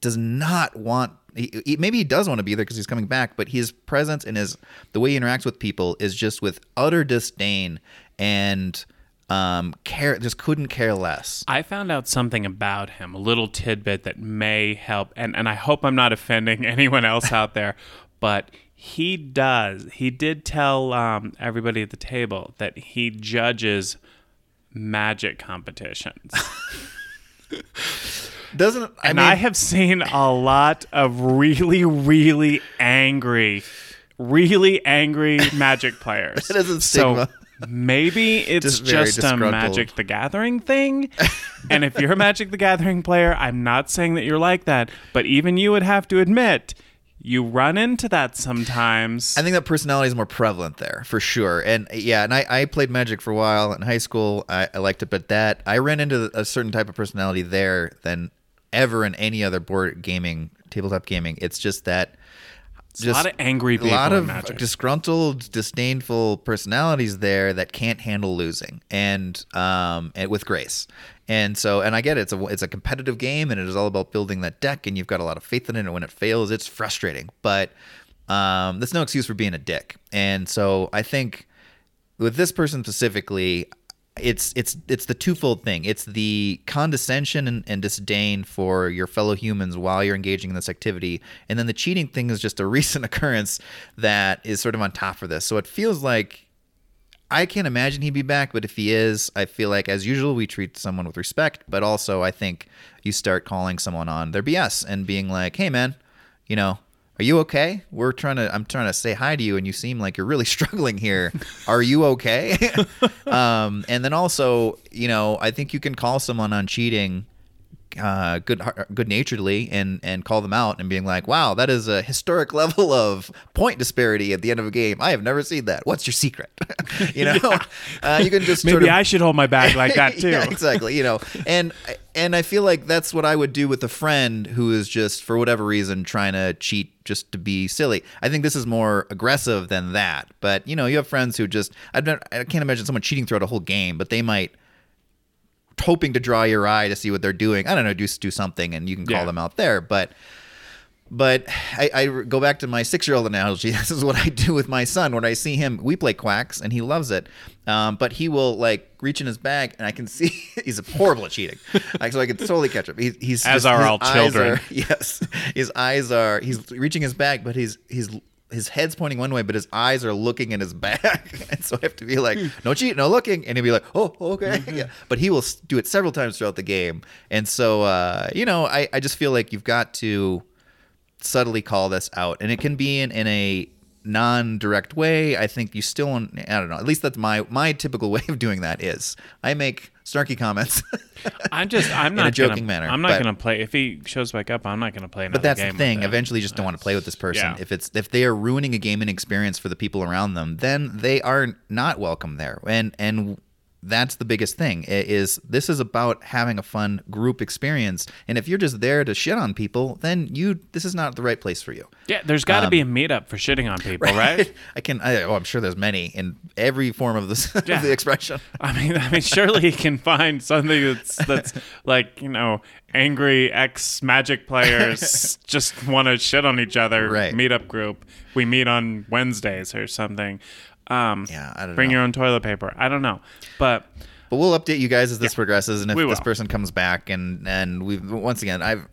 does not want he, he- maybe he does want to be there because he's coming back but his presence and his the way he interacts with people is just with utter disdain and um care just couldn't care less I found out something about him, a little tidbit that may help, and, and I hope I'm not offending anyone else out there, but he does. He did tell um, everybody at the table that he judges magic competitions. doesn't i and mean I have seen a lot of really, really angry, really angry magic players. That is a So maybe it's Just just, a. Magic the Gathering thing. and if you're a Magic the Gathering player, I'm not saying that you're like that, but even you would have to admit you run into that sometimes. I think that personality is more prevalent there for sure. And yeah, and I, I played Magic for a while in high school. I, I liked it, but that I ran into a certain type of personality there than ever in any other board gaming, tabletop gaming. It's just that a lot of angry people a lot of Magic. disgruntled, disdainful personalities there that can't handle losing, and um, and with grace. And so, and I get it. It's a it's a competitive game, and it is all about building that deck, and you've got a lot of faith in it. And when it fails, it's frustrating, but um, that's no excuse for being a dick. And so, I think with this person specifically, it's it's it's the twofold thing. It's the condescension and, and disdain for your fellow humans while you're engaging in this activity, and then the cheating thing is just a recent occurrence that is sort of on top of this. So it feels like I can't imagine he'd be back, but if he is, I feel like as usual we treat someone with respect, but also I think you start calling someone on their BS and being like, "Hey man, you know, are you okay? We're trying to I'm trying to say hi to you and you seem like you're really struggling here. Are you okay?" um, and then also, you know, I think you can call someone on cheating uh, good good naturedly and and call them out and being like, "Wow, that is a historic level of point disparity at the end of a game. I have never seen that. What's your secret?" you know, uh, you can just Maybe sort of, I should hold my bag like that too. yeah, exactly. You know, and and I feel like that's what I would do with a friend who is just for whatever reason trying to cheat just to be silly. I think this is more aggressive than that. But you know, you have friends who just I don't I can't imagine someone cheating throughout a whole game, but they might hoping to draw your eye to see what they're doing. I don't know, do do something, and you can call Yeah. them out there. But but I, I go back to my six year old analogy. This is what I do with my son when I see him. We play quacks, and he loves it. Um, but he will like reach in his bag, and I can see he's horrible at cheating. Like so, I can totally catch him. He, he's As just- are all children. are- yes, his eyes are. He's reaching his bag, but he's he's his head's pointing one way, but his eyes are looking in his back. and so I have to be like, "No cheat, no looking," and he'll be like, "Oh, okay." Mm-hmm. Yeah. But he will do it several times throughout the game, and so uh, you know, I I just feel like you've got to subtly call this out, and it can be in in a non-direct way. I think you still, I don't know. At least that's my my typical way of doing that. Is I make snarky comments. I'm just I'm not In a joking gonna, manner, I'm not but- gonna play if he shows back up. I'm not gonna play another But that's the thing. Eventually, you just don't want to play with this person. yeah. If it's if they are ruining a gaming experience for the people around them, then they are not welcome there. And and that's the biggest thing is this is about having a fun group experience. And if you're just there to shit on people, then you this is not the right place for you. Yeah, there's got to be a um, meetup for shitting on people, right? I can. I, oh, I'm sure there's many in every form of this of the expression. I mean, I mean, surely you can find something that's that's like you know, angry ex Magic players just want to shit on each other. Right. Meetup group. We meet on Wednesdays or something. Um, Yeah, I don't bring know. your own toilet paper. I don't know, but But we'll update you guys as this progresses, and if this person comes back, and and we've once again, I've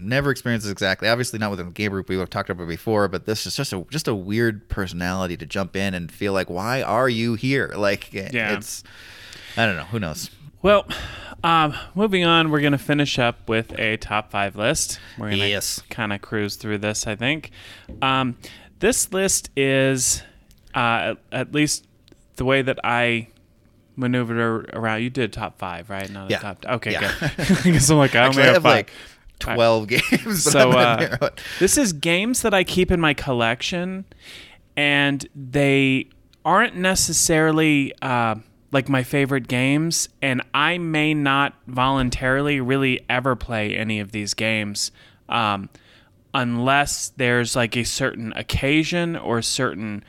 never experienced this exactly. Obviously, not with the game group we've talked about before, but this is just a just a weird personality to jump in and feel like, why are you here? Like, Yeah. it's I don't know. Who knows? well, um, moving on, we're gonna finish up with a top five list. We're gonna Yes. kind of cruise through this. I think um, this list is uh, at, at least the way that I maneuvered around. You did top five, right? Not Yeah. top. Okay, Yeah. good. Because I'm like, I Actually, only I have like twelve games. So uh, this is games that I keep in my collection, and they aren't necessarily uh, like my favorite games, and I may not voluntarily really ever play any of these games. Um, unless there's like a certain occasion or a certain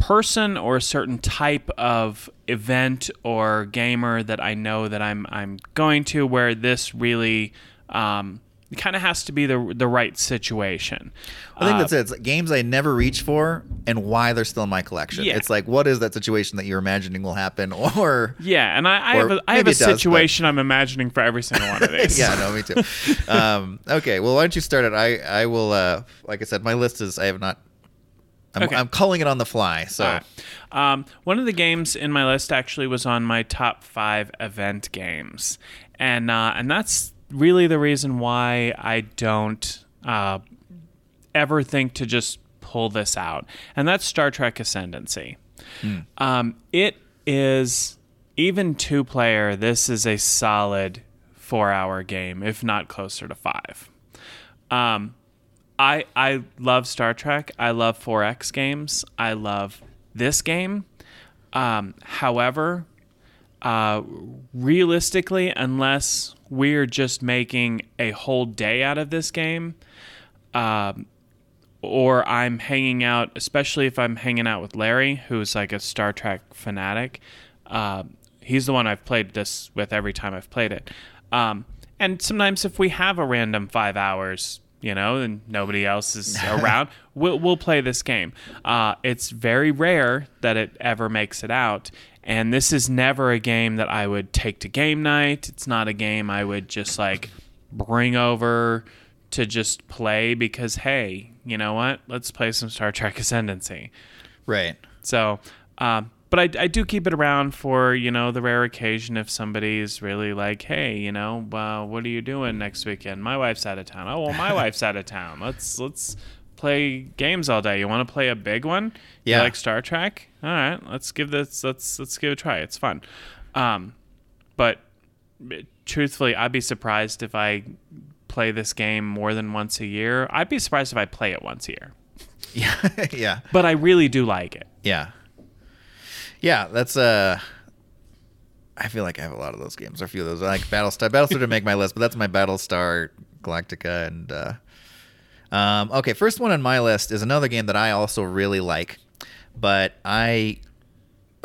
person or a certain type of event or gamer that I know that I'm I'm going to where this really um, kind of has to be the the right situation. I think Uh, that's it. It's like games I never reach for, and why they're still in my collection. Yeah. It's like, what is that situation that you're imagining will happen, or yeah, and I, I have a, I have a it does, but- situation I'm imagining for every single one of these. yeah, no, me too. um, okay, well, why don't you start it? I, I will. Uh, like I said, my list is. I have not. I'm, Okay. I'm calling it on the fly. So right. Um, one of the games in my list actually was on my top five event games, and uh, and that's really the reason why I don't uh, ever think to just pull this out, and that's Star Trek Ascendancy. Um, it is even two player. This is a solid four hour game, if not closer to five. Um, I I love Star Trek. I love 4X games. I love this game. Um, however, uh, realistically, unless we're just making a whole day out of this game, um, or I'm hanging out, especially if I'm hanging out with Larry, who's like a Star Trek fanatic. Uh, he's the one I've played this with every time I've played it. Um, and sometimes if we have a random five hours, you know, and nobody else is around, we'll, we'll play this game. Uh, it's very rare that it ever makes it out. And this is never a game that I would take to game night. It's not a game I would just like bring over to just play because hey, you know what? Let's play some Star Trek Ascendancy. right. So, um, but I, I do keep it around for you know the rare occasion if somebody's really like, hey, you know, uh, what are you doing next weekend? My wife's out of town. Oh well, my wife's out of town. Let's let's play games all day. You want to play a big one? You Yeah. like Star Trek? All right, let's give this let's let's give it a try. It's fun. Um, but truthfully, I'd be surprised if I play this game more than once a year. I'd be surprised if I play it once a year. Yeah, yeah, But I really do like it. yeah, yeah. That's uh. I feel like I have a lot of those games, or a few of those. I like Battlestar. Battlestar didn't make my list, but that's my Battlestar Galactica. And uh, um, okay, first one on my list is another game that I also really like, but I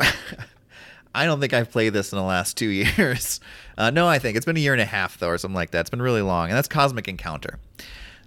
I don't think I've played this in the last two years. Uh, no, I think it's been a year and a half though, or something like that. It's been really long, and that's Cosmic Encounter.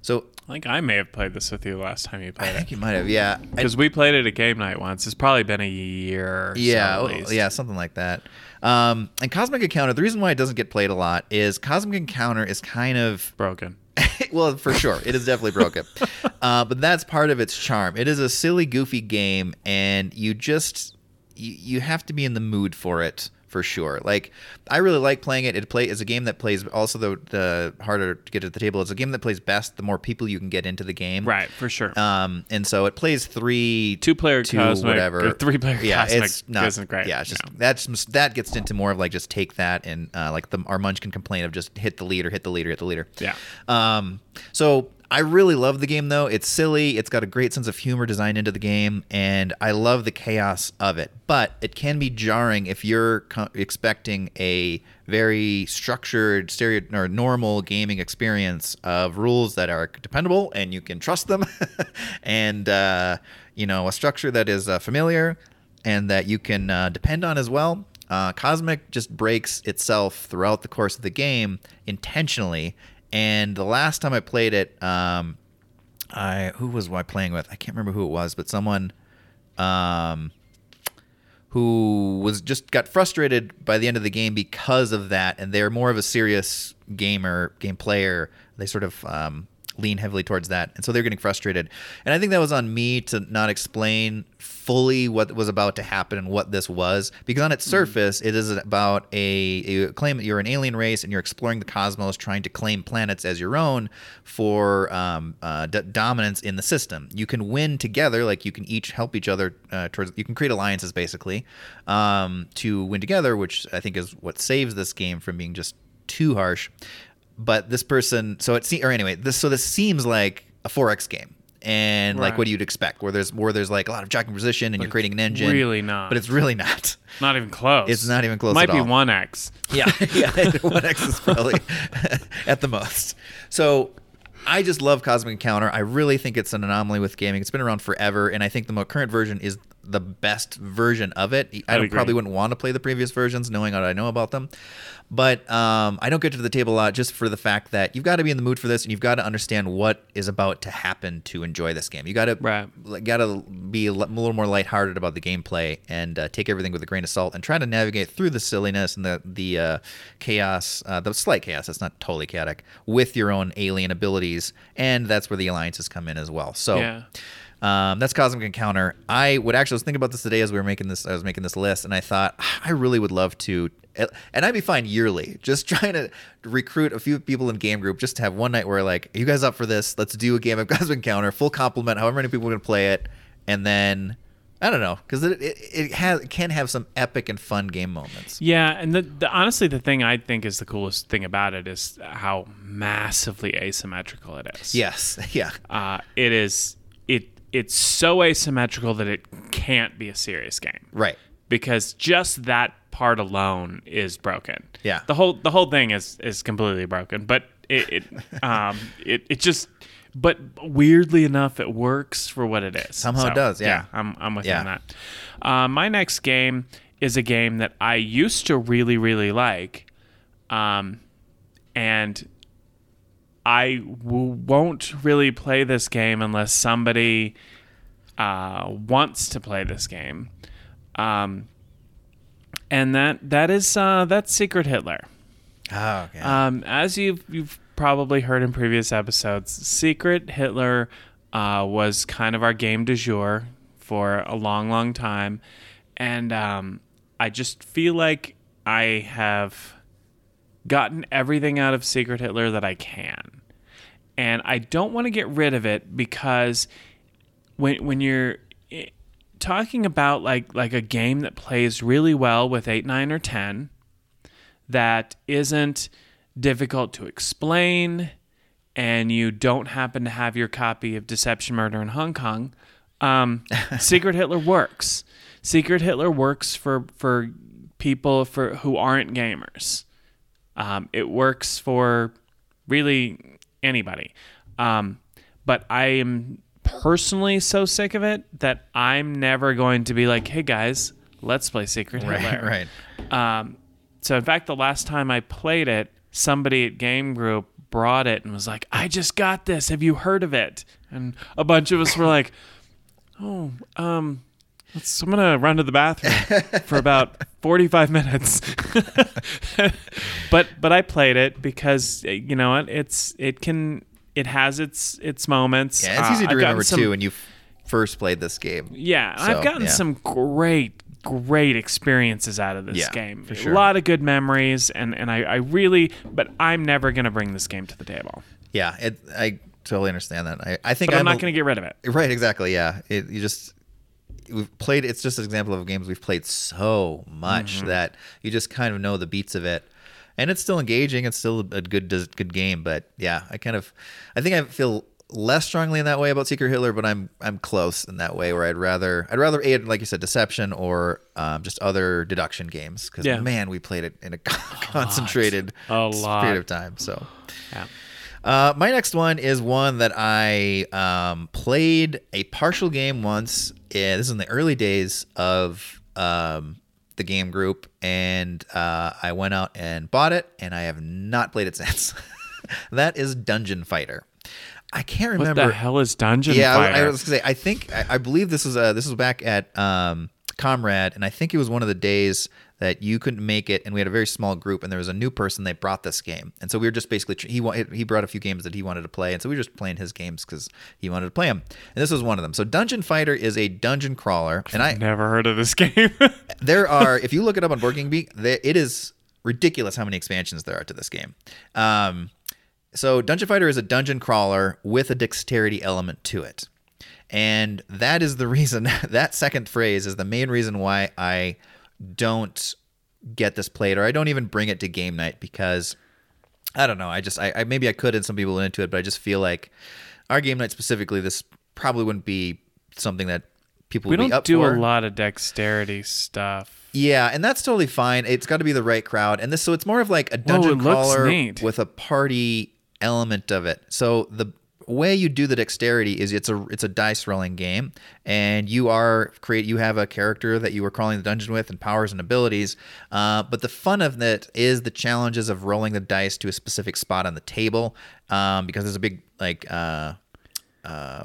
So I think I may have played this with you the last time you played I think it. you might have, yeah. Because we played it at game night once. It's probably been a year. Or yeah, so at least. yeah, something like that. Um, and Cosmic Encounter, the reason why it doesn't get played a lot is Cosmic Encounter is kind of Broken. well, for sure, it is definitely broken. uh, but that's part of its charm. It is a silly, goofy game, and you just you, you have to be in the mood for it for sure. Like I really like playing it. It play is a game that plays also the the harder to get at the table. It's a game that plays best the more people you can get into the game. Right, for sure. Um, and so it plays three, Two player two, Cosmic, whatever, or three player Yeah, Cosmic it's not isn't great. Yeah, it's just No. that's that gets into more of like just take that and uh, like the our Munchkin complaint of just hit the leader, hit the leader, hit the leader. Yeah. Um, so I really love the game though. It's silly. It's got a great sense of humor designed into the game, and I love the chaos of it. But it can be jarring if you're co- expecting a very structured, stereo or normal gaming experience of rules that are dependable and you can trust them, and uh, you know a structure that is uh, familiar and that you can uh, depend on as well. Uh, Cosmic just breaks itself throughout the course of the game intentionally. And the last time I played it, um, I who was I playing with? I can't remember who it was, but someone um, who was just got frustrated by the end of the game because of that, and they're more of a serious gamer, game player. They sort of um, lean heavily towards that, and so they're getting frustrated. And I think that was on me to not explain fully what was about to happen and what this was, because on its surface, it is about a, a claim that you're an alien race and you're exploring the cosmos, trying to claim planets as your own for um, uh, d- dominance in the system. You can win together, like you can each help each other uh, towards. You can create alliances basically um, to win together, which I think is what saves this game from being just too harsh. But this person, so it se- or anyway, this so this seems like a 4X game. And like Right. what you'd expect, where there's where there's like a lot of jacking position, and you're creating an engine. really not. but it's really not. Not even close. It's not even close It Might be one X. Yeah, yeah. One X is probably at the most. So I just love Cosmic Encounter. I really think it's an anomaly with gaming. It's been around forever, and I think the mo- current version is the best version of it. I I'd probably wouldn't want to play the previous versions, knowing what I know about them. But um, I don't get to the table a lot just for the fact that you've got to be in the mood for this, and you've got to understand what is about to happen to enjoy this game. You got to Right. got to be a little more lighthearted about the gameplay and uh, take everything with a grain of salt and try to navigate through the silliness and the the uh, chaos, uh, the slight chaos. That's not totally chaotic with your own alien abilities, and that's where the alliances come in as well. So. Yeah. Um, that's Cosmic Encounter. I would actually I was thinking about this today as we were making this. I was making this list, and I thought "Ah, I really would love to, and I'd be fine yearly, just trying to recruit a few people in game group, just to have one night where like, are you guys up for this? Let's do a game of Cosmic Encounter, full complement, however many people are gonna play it, and then I don't know, because it, it it has it can have some epic and fun game moments. Yeah, and the, the honestly, the thing I think is the coolest thing about it is how massively asymmetrical it is. Yes, yeah, uh, it is. It it's so asymmetrical that it can't be a serious game. right. because just that part alone is broken. Yeah. The whole the whole thing is is completely broken, but it it um it, it just but weirdly enough it works for what it is. Somehow it does, yeah. I'm I'm with you on that. Uh, my next game is a game that I used to really really like um and I w- won't really play this game unless somebody uh, wants to play this game, um, and that that is uh, that's Secret Hitler. Oh, okay. Um, as you've you've probably heard in previous episodes, Secret Hitler uh, was kind of our game du jour for a long, long time, and um, I just feel like I have gotten everything out of Secret Hitler that I can, and I don't want to get rid of it because when when you're eh, talking about like like a game that plays really well with eight, nine, or ten that isn't difficult to explain and you don't happen to have your copy of Deception Murder in Hong Kong, um, Secret Hitler works. Secret Hitler works for for people for who aren't gamers. Um, it works for really anybody. Um, but I am personally so sick of it that I'm never going to be like, "Hey guys, let's play Secret Right, Hitler." right. Um, so in fact, the last time I played it, somebody at Game Group brought it and was like, "I just got this. Have you heard of it?" And a bunch of us were like, "Oh, um, let's, I'm gonna run to the bathroom for about 45 minutes." but but I played it because uh, you know what? It's it can it has its its moments. Yeah, it's Uh, easy to I've remember some- too when you first played this game. yeah, So, I've gotten yeah. some great, great experiences out of this Yeah, game. for sure. A lot of good memories, and and I, I really, but I'm never gonna bring this game to the table. Yeah, it, I totally understand that. I, I think But I'm, I'm not gonna get rid of it. Right, exactly. Yeah, it, you just we've played. It's just an example of games we've played so much Mm-hmm. that you just kind of know the beats of it, and it's still engaging. It's still a good good game. But yeah, I kind of, I think I feel less strongly in that way about Secret Hitler, but I'm I'm close in that way where I'd rather I'd rather aid like you said deception or um, just other deduction games because Yeah. man we played it in a concentrated A lot. period of time. So. Yeah. Uh, my next one is one that I um, played a partial game once. Yeah, this is in the early days of um, the game group, and uh, I went out and bought it, and I have not played it since. that is Dungeon Fighter. I can't remember. What the hell is Dungeon yeah, I, I was gonna say. I think I, I believe this was uh, this was back at um, Comrade, and I think it was one of the days that you couldn't make it, and we had a very small group, and there was a new person that brought this game, and so we were just basically he he brought a few games that he wanted to play, and so we were just playing his games because he wanted to play them, and this was one of them. So Dungeon Fighter is a dungeon crawler, and I Never heard of this game. there are if you look it up on Board Game Geek, it is ridiculous how many expansions there are to this game. Um, so Dungeon Fighter is a dungeon crawler with a dexterity element to it. And that is the reason that second phrase is the main reason why I don't get this played or I don't even bring it to game night because I don't know. I just I, I maybe I could and some people into it, but I just feel like our game night specifically, this probably wouldn't be something that people we would be don't do for. a lot of dexterity stuff. Yeah, and that's totally fine. It's got to be the right crowd, and this so it's more of like a oh, dungeon it looks crawler with a party element of it. So the way you do the dexterity is it's a it's a dice rolling game, and you are create you have a character that you are crawling the dungeon with and powers and abilities. Uh, but the fun of it is the challenges of rolling the dice to a specific spot on the table, um, because there's a big like. Uh, uh,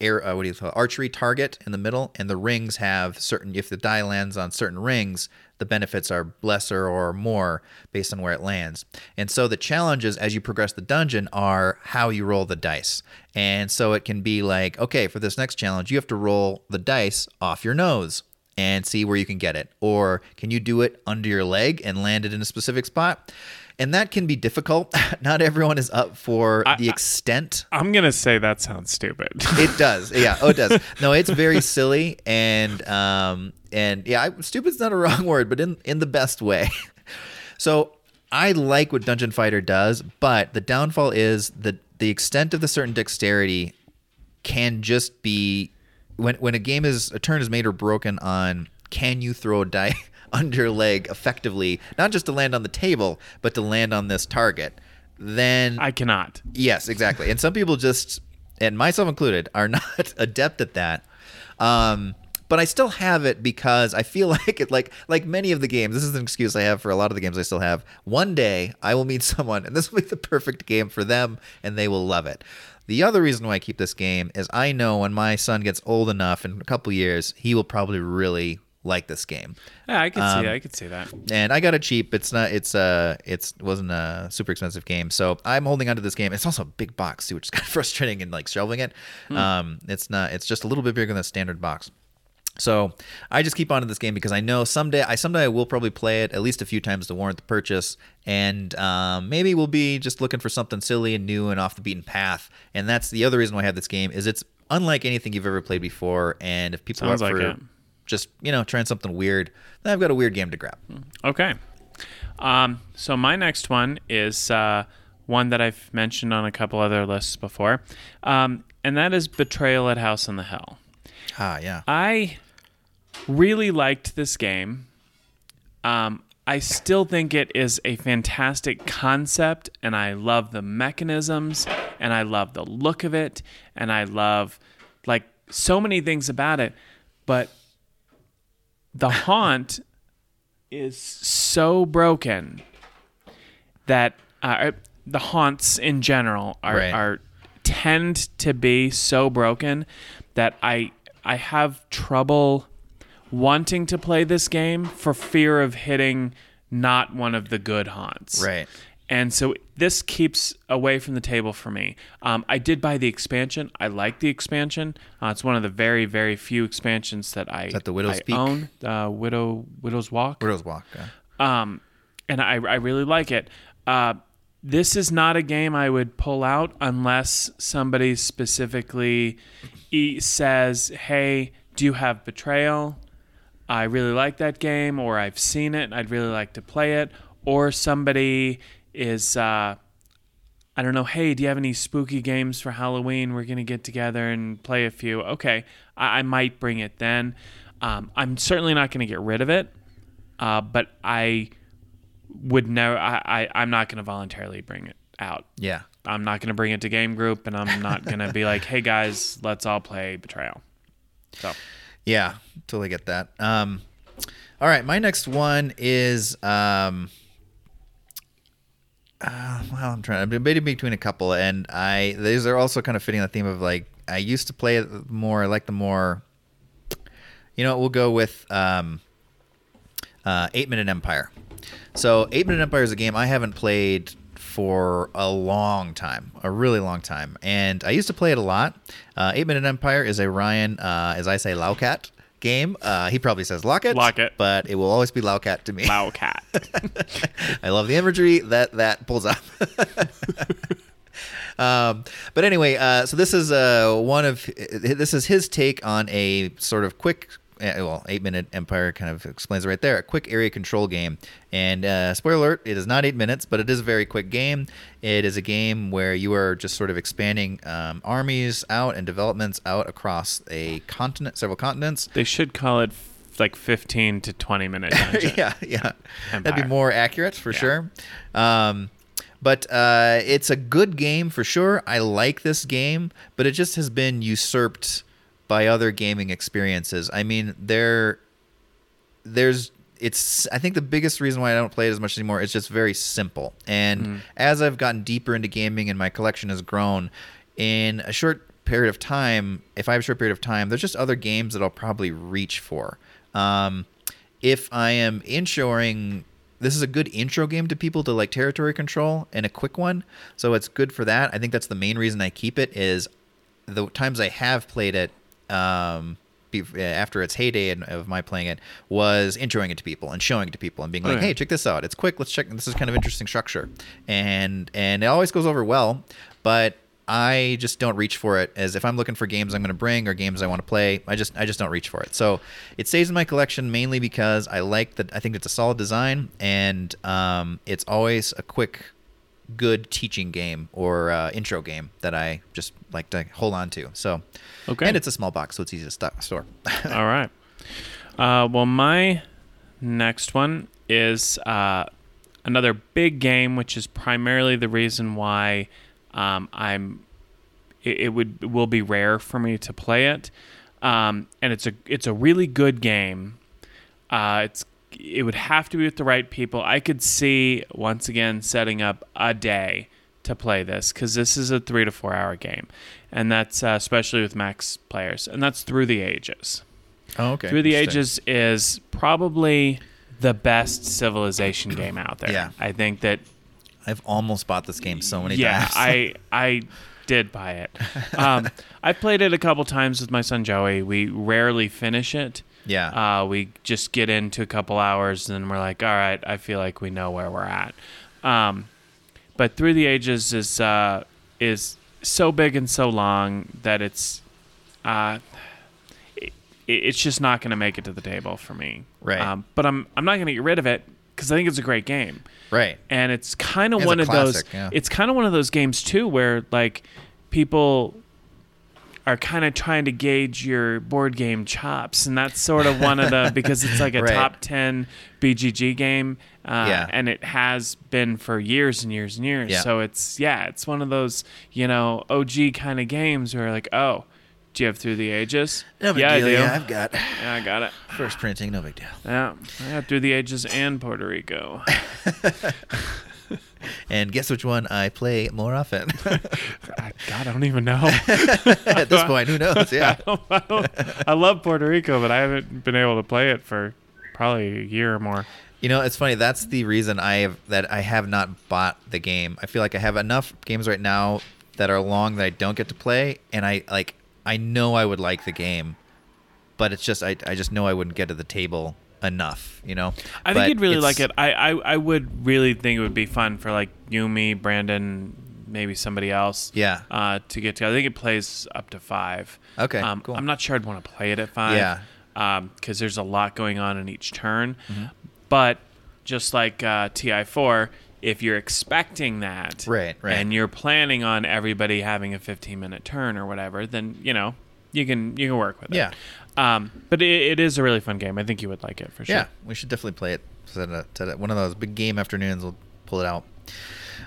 air uh, what do you call it? archery target in the middle, and the rings have certain. If the die lands on certain rings, the benefits are lesser or more based on where it lands. And so the challenges as you progress the dungeon are how you roll the dice. And so it can be like, okay, for this next challenge, you have to roll the dice off your nose and see where you can get it, or can you do it under your leg and land it in a specific spot? And that can be difficult. Not everyone is up for the extent I'm gonna say that sounds stupid. it does. Yeah. Oh, it does. No, it's very silly and um and yeah, I, stupid's not a wrong word, but in in the best way. So I like what Dungeon Fighter does, but the downfall is that the extent of the certain dexterity can just be when when a game is a turn is made or broken on can you throw a die under leg effectively, not just to land on the table, but to land on this target, then I cannot. Yes, exactly. And some people just, and myself included, are not adept at that. Um, but I still have it because I feel like it, like like many of the games. This is an excuse I have for a lot of the games I still have. One day I will meet someone, and this will be the perfect game for them, and they will love it. The other reason why I keep this game is I know when my son gets old enough in a couple years, he will probably really like this game Yeah, I could Um, see. I could see that. and I got it cheap. It's not. It's uh. It's wasn't a super expensive game, so I'm holding on to this game. It's also a big box too, which is kind of frustrating in like shelving it. Um, it's not. It's just a little bit bigger than a standard box. So I just keep on to this game because I know someday I someday I will probably play it at least a few times to warrant the purchase, and um, maybe we'll be just looking for something silly and new and off the beaten path. And that's the other reason why I have this game is it's unlike anything you've ever played before. And if people Sounds are up like for it. Just you know trying something weird, then I've got a weird game to grab. Okay. Um, so my next one is uh, one that I've mentioned on a couple other lists before, um, and that is Betrayal at House on the Hill. Ah, yeah. I really liked this game. Um, I still think it is a fantastic concept, and I love the mechanisms, and I love the look of it, and I love like so many things about it. But the haunt is so broken that uh, the haunts in general are, Right. are tend to be so broken that I I have trouble wanting to play this game for fear of hitting not one of the good haunts. Right. And so this keeps away from the table for me. Um, I did buy the expansion. I like the expansion. Uh, it's one of the very, very few expansions that I, that the Widow's I Peak? own. Uh, Widow Widow's Walk. Widow's Walk. yeah. Um, and I, I really like it. Uh, this is not a game I would pull out unless somebody specifically e- says, "Hey, do you have Betrayal? I really like that game, or I've seen it. I'd really like to play it." Or somebody is, uh, I don't know. Hey, do you have any spooky games for Halloween? We're gonna get together and play a few. Okay, I, I might bring it then. Um, I'm certainly not gonna get rid of it uh, but I would never. I, I I'm not going to voluntarily bring it out. Yeah. I'm not going to bring it to game group, and I'm not going to be like, "Hey guys, let's all play Betrayal." So Yeah, totally get that. Um, all right, my next one is um, uh, well, I'm trying. I'm debating between a couple, and I these are also kind of fitting the theme of like I used to play it more. I like the more. You know, we'll go with um, uh, Eight Minute Empire. So, Eight Minute Empire is a game I haven't played for a long time, a really long time, and I used to play it a lot. Uh, Eight Minute Empire is a Ryan, uh, as I say, Laukat game. Uh, he probably says Locket, Locket. but it will always be Laukat to me. Wow Cat. I love the imagery that that pulls up. um, but anyway, uh, so this is uh, one of this is his take on a sort of quick. Uh, Well, eight minute Empire kind of explains it right there. A quick area control game, and uh, spoiler alert: it is not eight minutes, but it is a very quick game. It is a game where you are just sort of expanding um, armies out and developments out across a continent, several continents. they should call it f- like 15 to 20 minute dungeon. yeah, yeah. That'd be more accurate for Yeah. sure. Um, but uh, it's a good game for sure. I like this game, but it just has been usurped by other gaming experiences. I mean, there, there's. It's. I think the biggest reason why I don't play it as much anymore is just very simple. And as I've gotten deeper into gaming and my collection has grown, in a short period of time, if I have a short period of time, there's just other games that I'll probably reach for. Um, if I am introing, this is a good intro game to people to like territory control and a quick one, so it's good for that. I think that's the main reason I keep it. Is the times I have played it um, be, after its heyday of my playing it was introing it to people and showing it to people and being like. "Hey, check this out! It's quick. Let's check. This is kind of interesting structure," and and it always goes over well, but. I just don't reach for it as if I'm looking for games I'm going to bring or games I want to play. I just I just don't reach for it. So it stays in my collection mainly because I like that. I think it's a solid design and um, it's always a quick, good teaching game or uh, intro game that I just like to hold on to. So Okay. and it's a small box, so it's easy to sto- store. All right. Uh, well, my next one is uh, another big game, which is primarily the reason why um, I'm. It, it would will be rare for me to play it, um, and it's a it's a really good game. Uh, it's it would have to be with the right people. I could see once again setting up a day to play this because this is a three to four hour game, and that's uh, especially with max players, and that's through the ages. oh, okay. Through the Ages is probably the best civilization game out there. Yeah. I think that I've almost bought this game so many yeah, times. I I did buy it. Um, I've played it a couple times with my son Joey. We rarely finish it. yeah. Uh, we just get into a couple hours and then we're like, all right, I feel like we know where we're at. Um, but Through the Ages is uh, is so big and so long that it's uh, it, it's just not going to make it to the table for me. Right. Um, but I'm I'm not going to get rid of it because I think it's a great game. Right. and it's kind of one of those yeah. it's kind of one of those games too where like people are kind of trying to gauge your board game chops and that's sort of one of the because it's like a Right. top 10 bgg game uh, Yeah. and it has been for years and years and years Yeah. so it's yeah it's one of those you know og kind of games where like oh do you have through the ages No big yeah deal. Yeah, I've got yeah i got it first printing. No big deal. yeah i got through the ages and puerto rico And guess which one I play more often? I, god i don't even know At this point, who knows? Yeah. I, don't- I love Puerto Rico, but I haven't been able to play it for probably a year or more. You know, it's funny. That's the reason I have that I have not bought the game. I feel like I have enough games right now that are long that I don't get to play, and I like I know I would like the game, but it's just I I just know I wouldn't get to the table enough. You know. I think But you'd really like it. I, I I would really think it would be fun for like you, me, Brandon, maybe somebody else. Yeah. Uh, to get to. I think it plays up to five. Okay, Um, cool. I'm not sure I'd want to play it at five. Yeah. Because there's a lot going on in each turn, Mm-hmm. but just like uh, Ti4. If you're expecting that, Right, right. and you're planning on everybody having a 15 minute turn or whatever, then you know you can you can work with it. Um, but it, it is a really fun game. I think you would like it for sure. Yeah, we should definitely play it. One of those big game afternoons, we'll pull it out.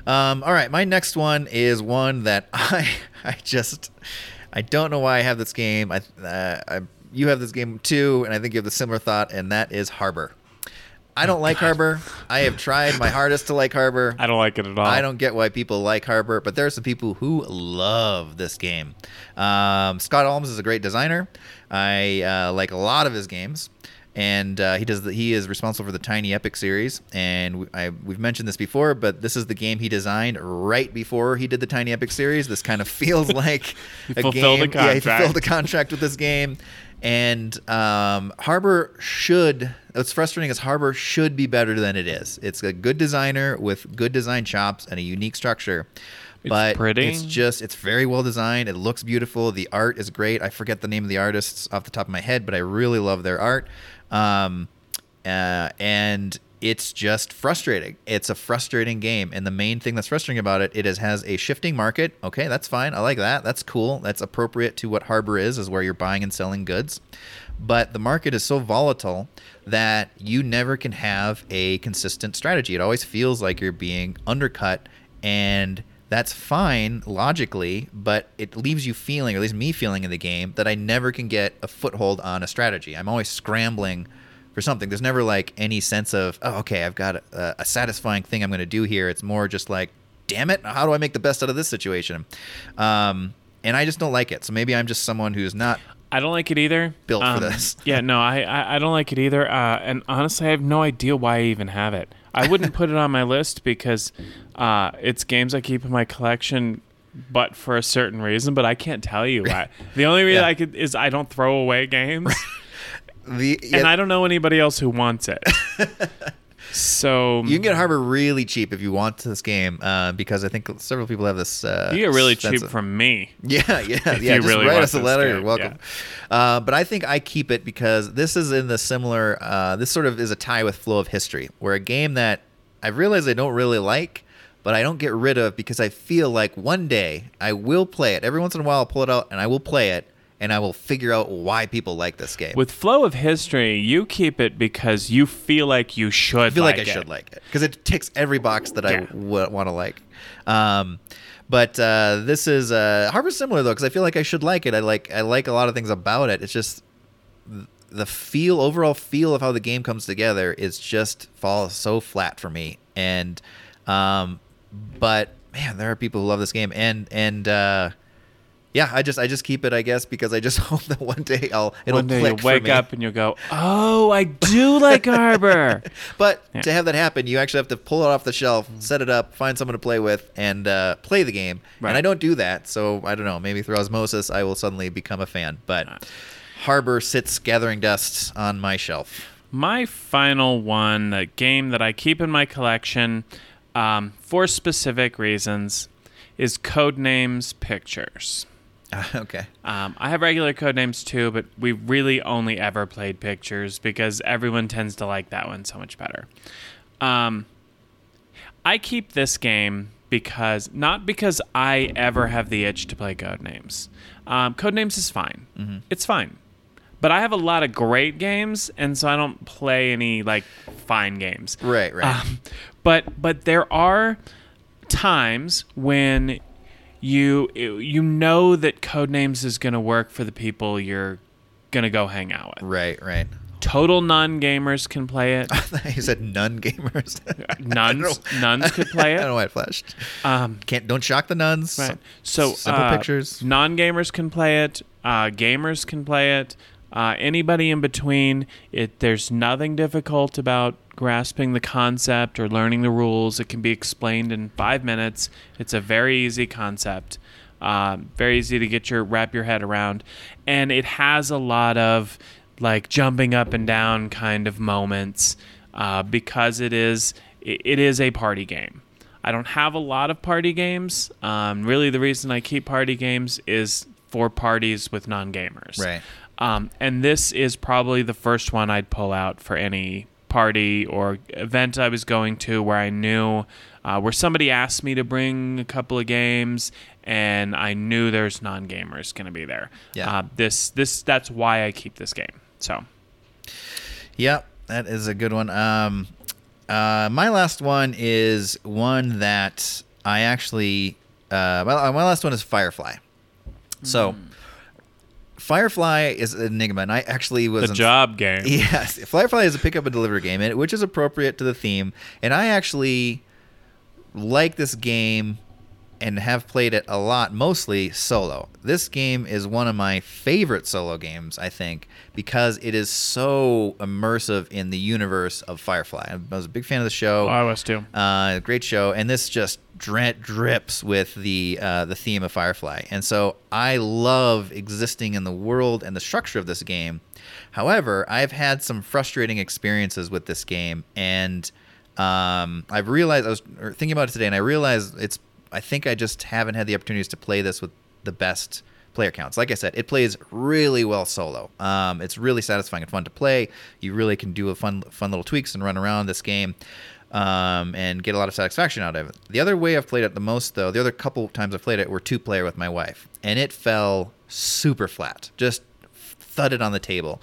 Um, all right, my next one is one that I I just I don't know why I have this game. I, uh, I you have this game too, and I think you have the similar thought, and that is Harbor. I don't like Harbor. I have tried my hardest to like Harbor. I don't like it at all. I don't get why people like Harbor, but there are some people who love this game. Um, Scott Almes is a great designer. I uh, like a lot of his games, and uh, he does. The, he is responsible for the Tiny Epic series, and we, I, we've mentioned this before, but this is the game he designed right before he did the Tiny Epic series. This kind of feels like He a fulfilled a game. Yeah, he contract. fulfilled a contract with this game. And um, Harbor should. What's frustrating is Harbor should be better than it is. It's a good designer with good design chops and a unique structure. It's but pretty. it's just it's very well designed. It looks beautiful. The art is great. I forget the name of the artists off the top of my head, but I really love their art. Um, uh, and it's just frustrating. It's a frustrating game, and the main thing that's frustrating about it, it is has a shifting market. Okay, that's fine. I like that. That's cool. That's appropriate to what Harbor is, is where you're buying and selling goods. But the market is so volatile that you never can have a consistent strategy. It always feels like you're being undercut, and that's fine logically, but it leaves you feeling, or at least me feeling in the game, that I never can get a foothold on a strategy. I'm always scrambling for something. There's never like any sense of, oh, okay, I've got a, a satisfying thing I'm going to do here. It's more just like, damn it, how do I make the best out of this situation? Um, and I just don't like it. So maybe I'm just someone who's not. I don't like it either. Built for Um, this. yeah, no, I, I, I don't like it either. Uh, and honestly, I have no idea why I even have it. I wouldn't put it on my list because uh, it's games I keep in my collection, but for a certain reason. But I can't tell you why. The only reason Yeah. I could is I don't throw away games, The, and I don't know anybody else who wants it. so you can get Harbor really cheap if you want this game, uh, because I think several people have this. Uh, you get really cheap of- from me. Yeah, yeah, yeah. you Just really write us a letter. game, You're welcome. Uh, but I think I keep it because this is in the similar. Uh, this sort of is a tie with Flow of History, where a game that I've realized I don't really like, but I don't get rid of because I feel like one day I will play it. Every once in a while, I'll pull it out and I will play it, and I will figure out why people like this game. With flow of history, you keep it because you feel like you should. I feel like, like I it. should like it because it ticks every box that I Yeah. w- want to like. Um, but uh, this is uh, Harbor's similar though because I feel like I should like it. I like I like a lot of things about it. It's just the feel, overall feel of how the game comes together is just falls so flat for me. And um, but man, there are people who love this game and and. Uh, yeah, I just I just keep it, I guess, because I just hope that one day I'll it'll One day click you'll wake up and you'll go, "Oh, I do like Harbor." But Yeah. to have that happen, you actually have to pull it off the shelf, set it up, find someone to play with, and uh, play the game. Right. And I don't do that, so I don't know. Maybe through osmosis, I will suddenly become a fan. But Harbor sits gathering dust on my shelf. My final one, the game that I keep in my collection um, for specific reasons, is Codenames Pictures. okay. Um, I have regular Codenames too, but we really only ever played Pictures because everyone tends to like that one so much better. Um, I keep this game because not because I ever have the itch to play Codenames. Um, Codenames is fine. Mm-hmm. It's fine. But I have a lot of great games, and so I don't play any like fine games. Right, right. Um, but but there are times when you you know that Codenames is going to work for the people you're going to go hang out with. right, right. Total non-gamers can play it. you said nun gamers. Nuns nuns could play it. I don't know why it flashed. Um, Can't don't shock the nuns. right. So simple uh, pictures. Non-gamers can play it. Uh, gamers can play it. Uh, anybody in between. It there's nothing difficult about grasping the concept or learning the rules. It can be explained in five minutes. It's a very easy concept. Um, very easy to get your wrap your head around, and it has a lot of like jumping up and down kind of moments uh, because it is it, it is a party game. I don't have a lot of party games. Um, really, the reason I keep party games is for parties with non gamers. Right. Um, and this is probably the first one I'd pull out for any party or event I was going to where I knew uh, where somebody asked me to bring a couple of games and I knew there's non gamers going to be there. Yeah. Uh, this this that's why I keep this game. So Yep, that is a good one. Um, uh, my last one is one that I actually. Uh, my, my last one is Firefly. So, Firefly is an enigma, and I actually was the job game. Yes, Firefly is a pick up and deliver game, which is appropriate to the theme. And I actually like this game and have played it a lot, mostly solo. This game is one of my favorite solo games, I think, because it is so immersive in the universe of Firefly. I was a big fan of the show. Oh, I was too. Uh, great show, and this just dri- drips with the uh, the theme of Firefly, and so I love existing in the world and the structure of this game. However, I've had some frustrating experiences with this game, and um, I've realized I was thinking about it today, and I realized it's. I think I just haven't had the opportunities to play this with the best player counts. Like I said, it plays really well solo. Um, it's really satisfying and fun to play. You really can do a fun, fun little tweaks and run around this game, um, and get a lot of satisfaction out of it. The other way I've played it the most, though, the other couple times I've played it were two player with my wife, and it fell super flat, just thudded on the table.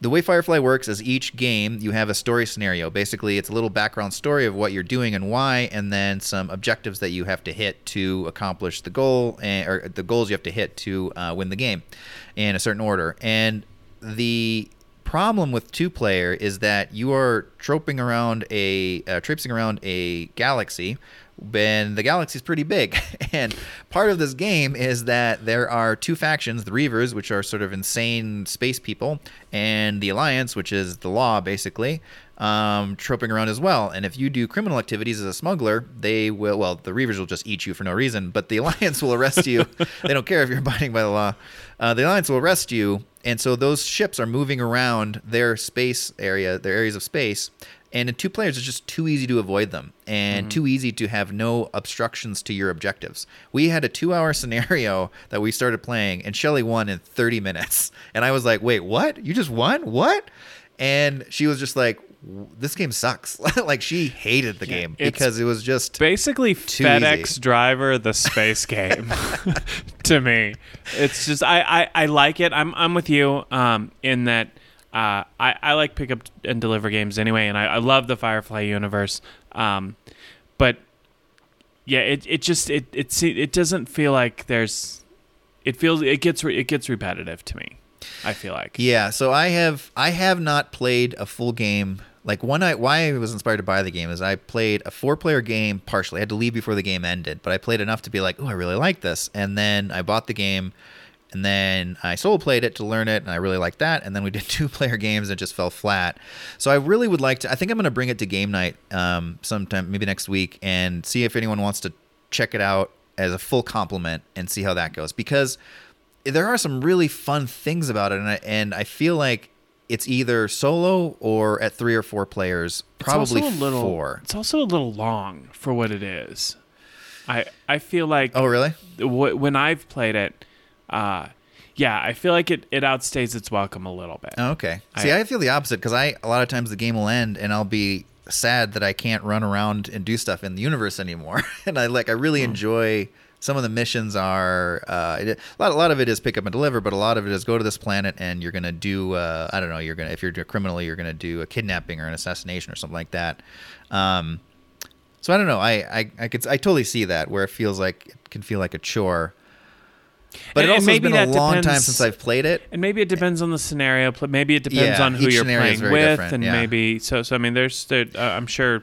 The way Firefly works is each game you have a story scenario. Basically, it's a little background story of what you're doing and why, and then some objectives that you have to hit to accomplish the goal, and, or the goals you have to hit to uh, win the game in a certain order. And the problem with two player is that you are troping around a uh, traipsing around a galaxy and the galaxy is pretty big. And part of this game is that there are two factions the reavers which are sort of insane space people and the alliance which is the law basically um, troping around as well. And if you do criminal activities as a smuggler they will well the reavers will just eat you for no reason but the alliance will arrest you. They don't care if you're abiding by the law. Uh, the alliance will arrest you. And so those ships are moving around their space area their areas of space. And in two players it's just too easy to avoid them and too easy to have no obstructions to your objectives. We had a two hour scenario that we started playing and shelly won in 30 minutes. And i was like wait what? You just won? What? And she was just like "W- this game sucks like she hated the game because it was just basically FedEx easy. driver the space game to me. It's just I, I, I like it. I'm I'm with you um, in that uh, I, I like pick up and deliver games anyway, and I, I love the Firefly universe. Um, but yeah, it, it just it it it doesn't feel like there's it feels it gets re- it gets repetitive to me. I feel like Yeah, so I have I have not played a full game. Like one night, why I was inspired to buy the game is I played a four-player game partially. I had to leave before the game ended, but I played enough to be like, "Oh, I really like this." And then I bought the game, and then I solo played it to learn it, and I really liked that. And then we did two-player games, and it just fell flat. So I really would like to. I think I'm going to bring it to game night um, sometime, maybe next week, and see if anyone wants to check it out as a full complement and see how that goes because there are some really fun things about it, and I, and I feel like it's either solo or at three or four players, probably a little, four. It's also a little long for what it is. I I feel like Oh, really? w- when I've played it, uh, yeah, I feel like it, it outstays its welcome a little bit. Oh, okay. See, I- I, feel the opposite because I a lot of times the game will end and I'll be sad that I can't run around and do stuff in the universe anymore. and I like I really enjoy some of the missions are uh, it, a lot. A lot of it is pick up and deliver, but a lot of it is go to this planet and you're gonna do. Uh, I don't know. You're gonna if you're a criminal, you're gonna do a kidnapping or an assassination or something like that. Um, so I don't know. I, I I could I totally see that where it feels like it can feel like a chore. But And- it also has maybe been a long time depends- since I've played it. And maybe it depends on the scenario. Maybe it depends Yeah, on who you're playing with, and yeah. maybe so. So I mean, there's there. Uh, I'm sure.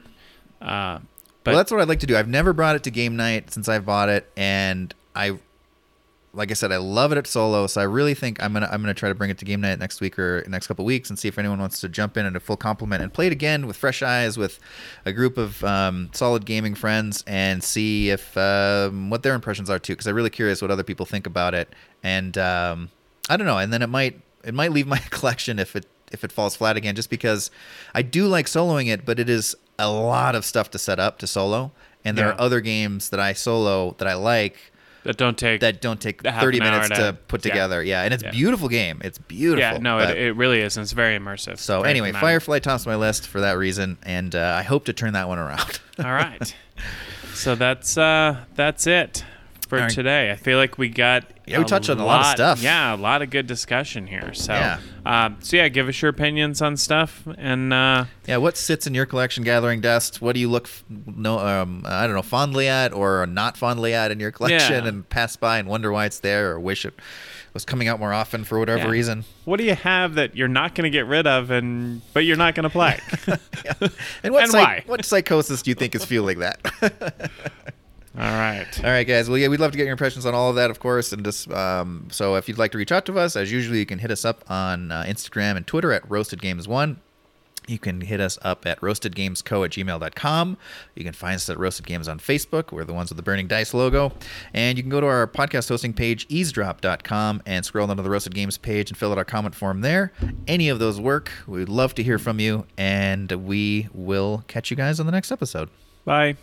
Uh, but well, that's what I'd like to do. I've never brought it to game night since I've bought it, and I, like I said, I love it at solo. So I really think I'm gonna I'm gonna try to bring it to game night next week or next couple weeks and see if anyone wants to jump in at a full complement and play it again with fresh eyes with a group of um, solid gaming friends and see if um, what their impressions are too. Because I'm really curious what other people think about it, and um, I don't know. And then it might it might leave my collection if it if it falls flat again, just because I do like soloing it, but it is a lot of stuff to set up to solo. And there Yeah. are other games that I solo that I like that don't take that don't take 30 minutes to- to put together. Yeah, and it's Yeah. beautiful game. It's beautiful. Yeah, no, it, it really is. And it's very immersive. so Very anyway. Firefly tops my list for that reason, and uh, I hope to turn that one around. All right. so that's uh that's it for right. today. I feel like we got Yeah, we touched on a lot of stuff. Yeah, a lot of good discussion here. So Yeah. um, so yeah, give us your opinions on stuff and uh, yeah, what sits in your collection gathering dust? What do you look f- no um I don't know fondly at or not fondly at in your collection Yeah. and pass by and wonder why it's there or wish it was coming out more often for whatever Yeah. reason. what do you have that you're not going to get rid of and but you're not going to play? And what And psych- why? what psychosis do you think is fueling that? All right. All right, guys. Well, yeah, we'd love to get your impressions on all of that, of course. And just um, so, if you'd like to reach out to us, as usual, you can hit us up on uh, Instagram and Twitter at Roasted Games One. You can hit us up at roastedgamesco at gmail.com. You can find us at Roasted Games on Facebook. We're the ones with the Burning Dice logo. And you can go to our podcast hosting page, eavesdrop.com, and scroll down to the Roasted Games page and fill out our comment form there. Any of those work. We'd love to hear from you. And we will catch you guys on the next episode. Bye.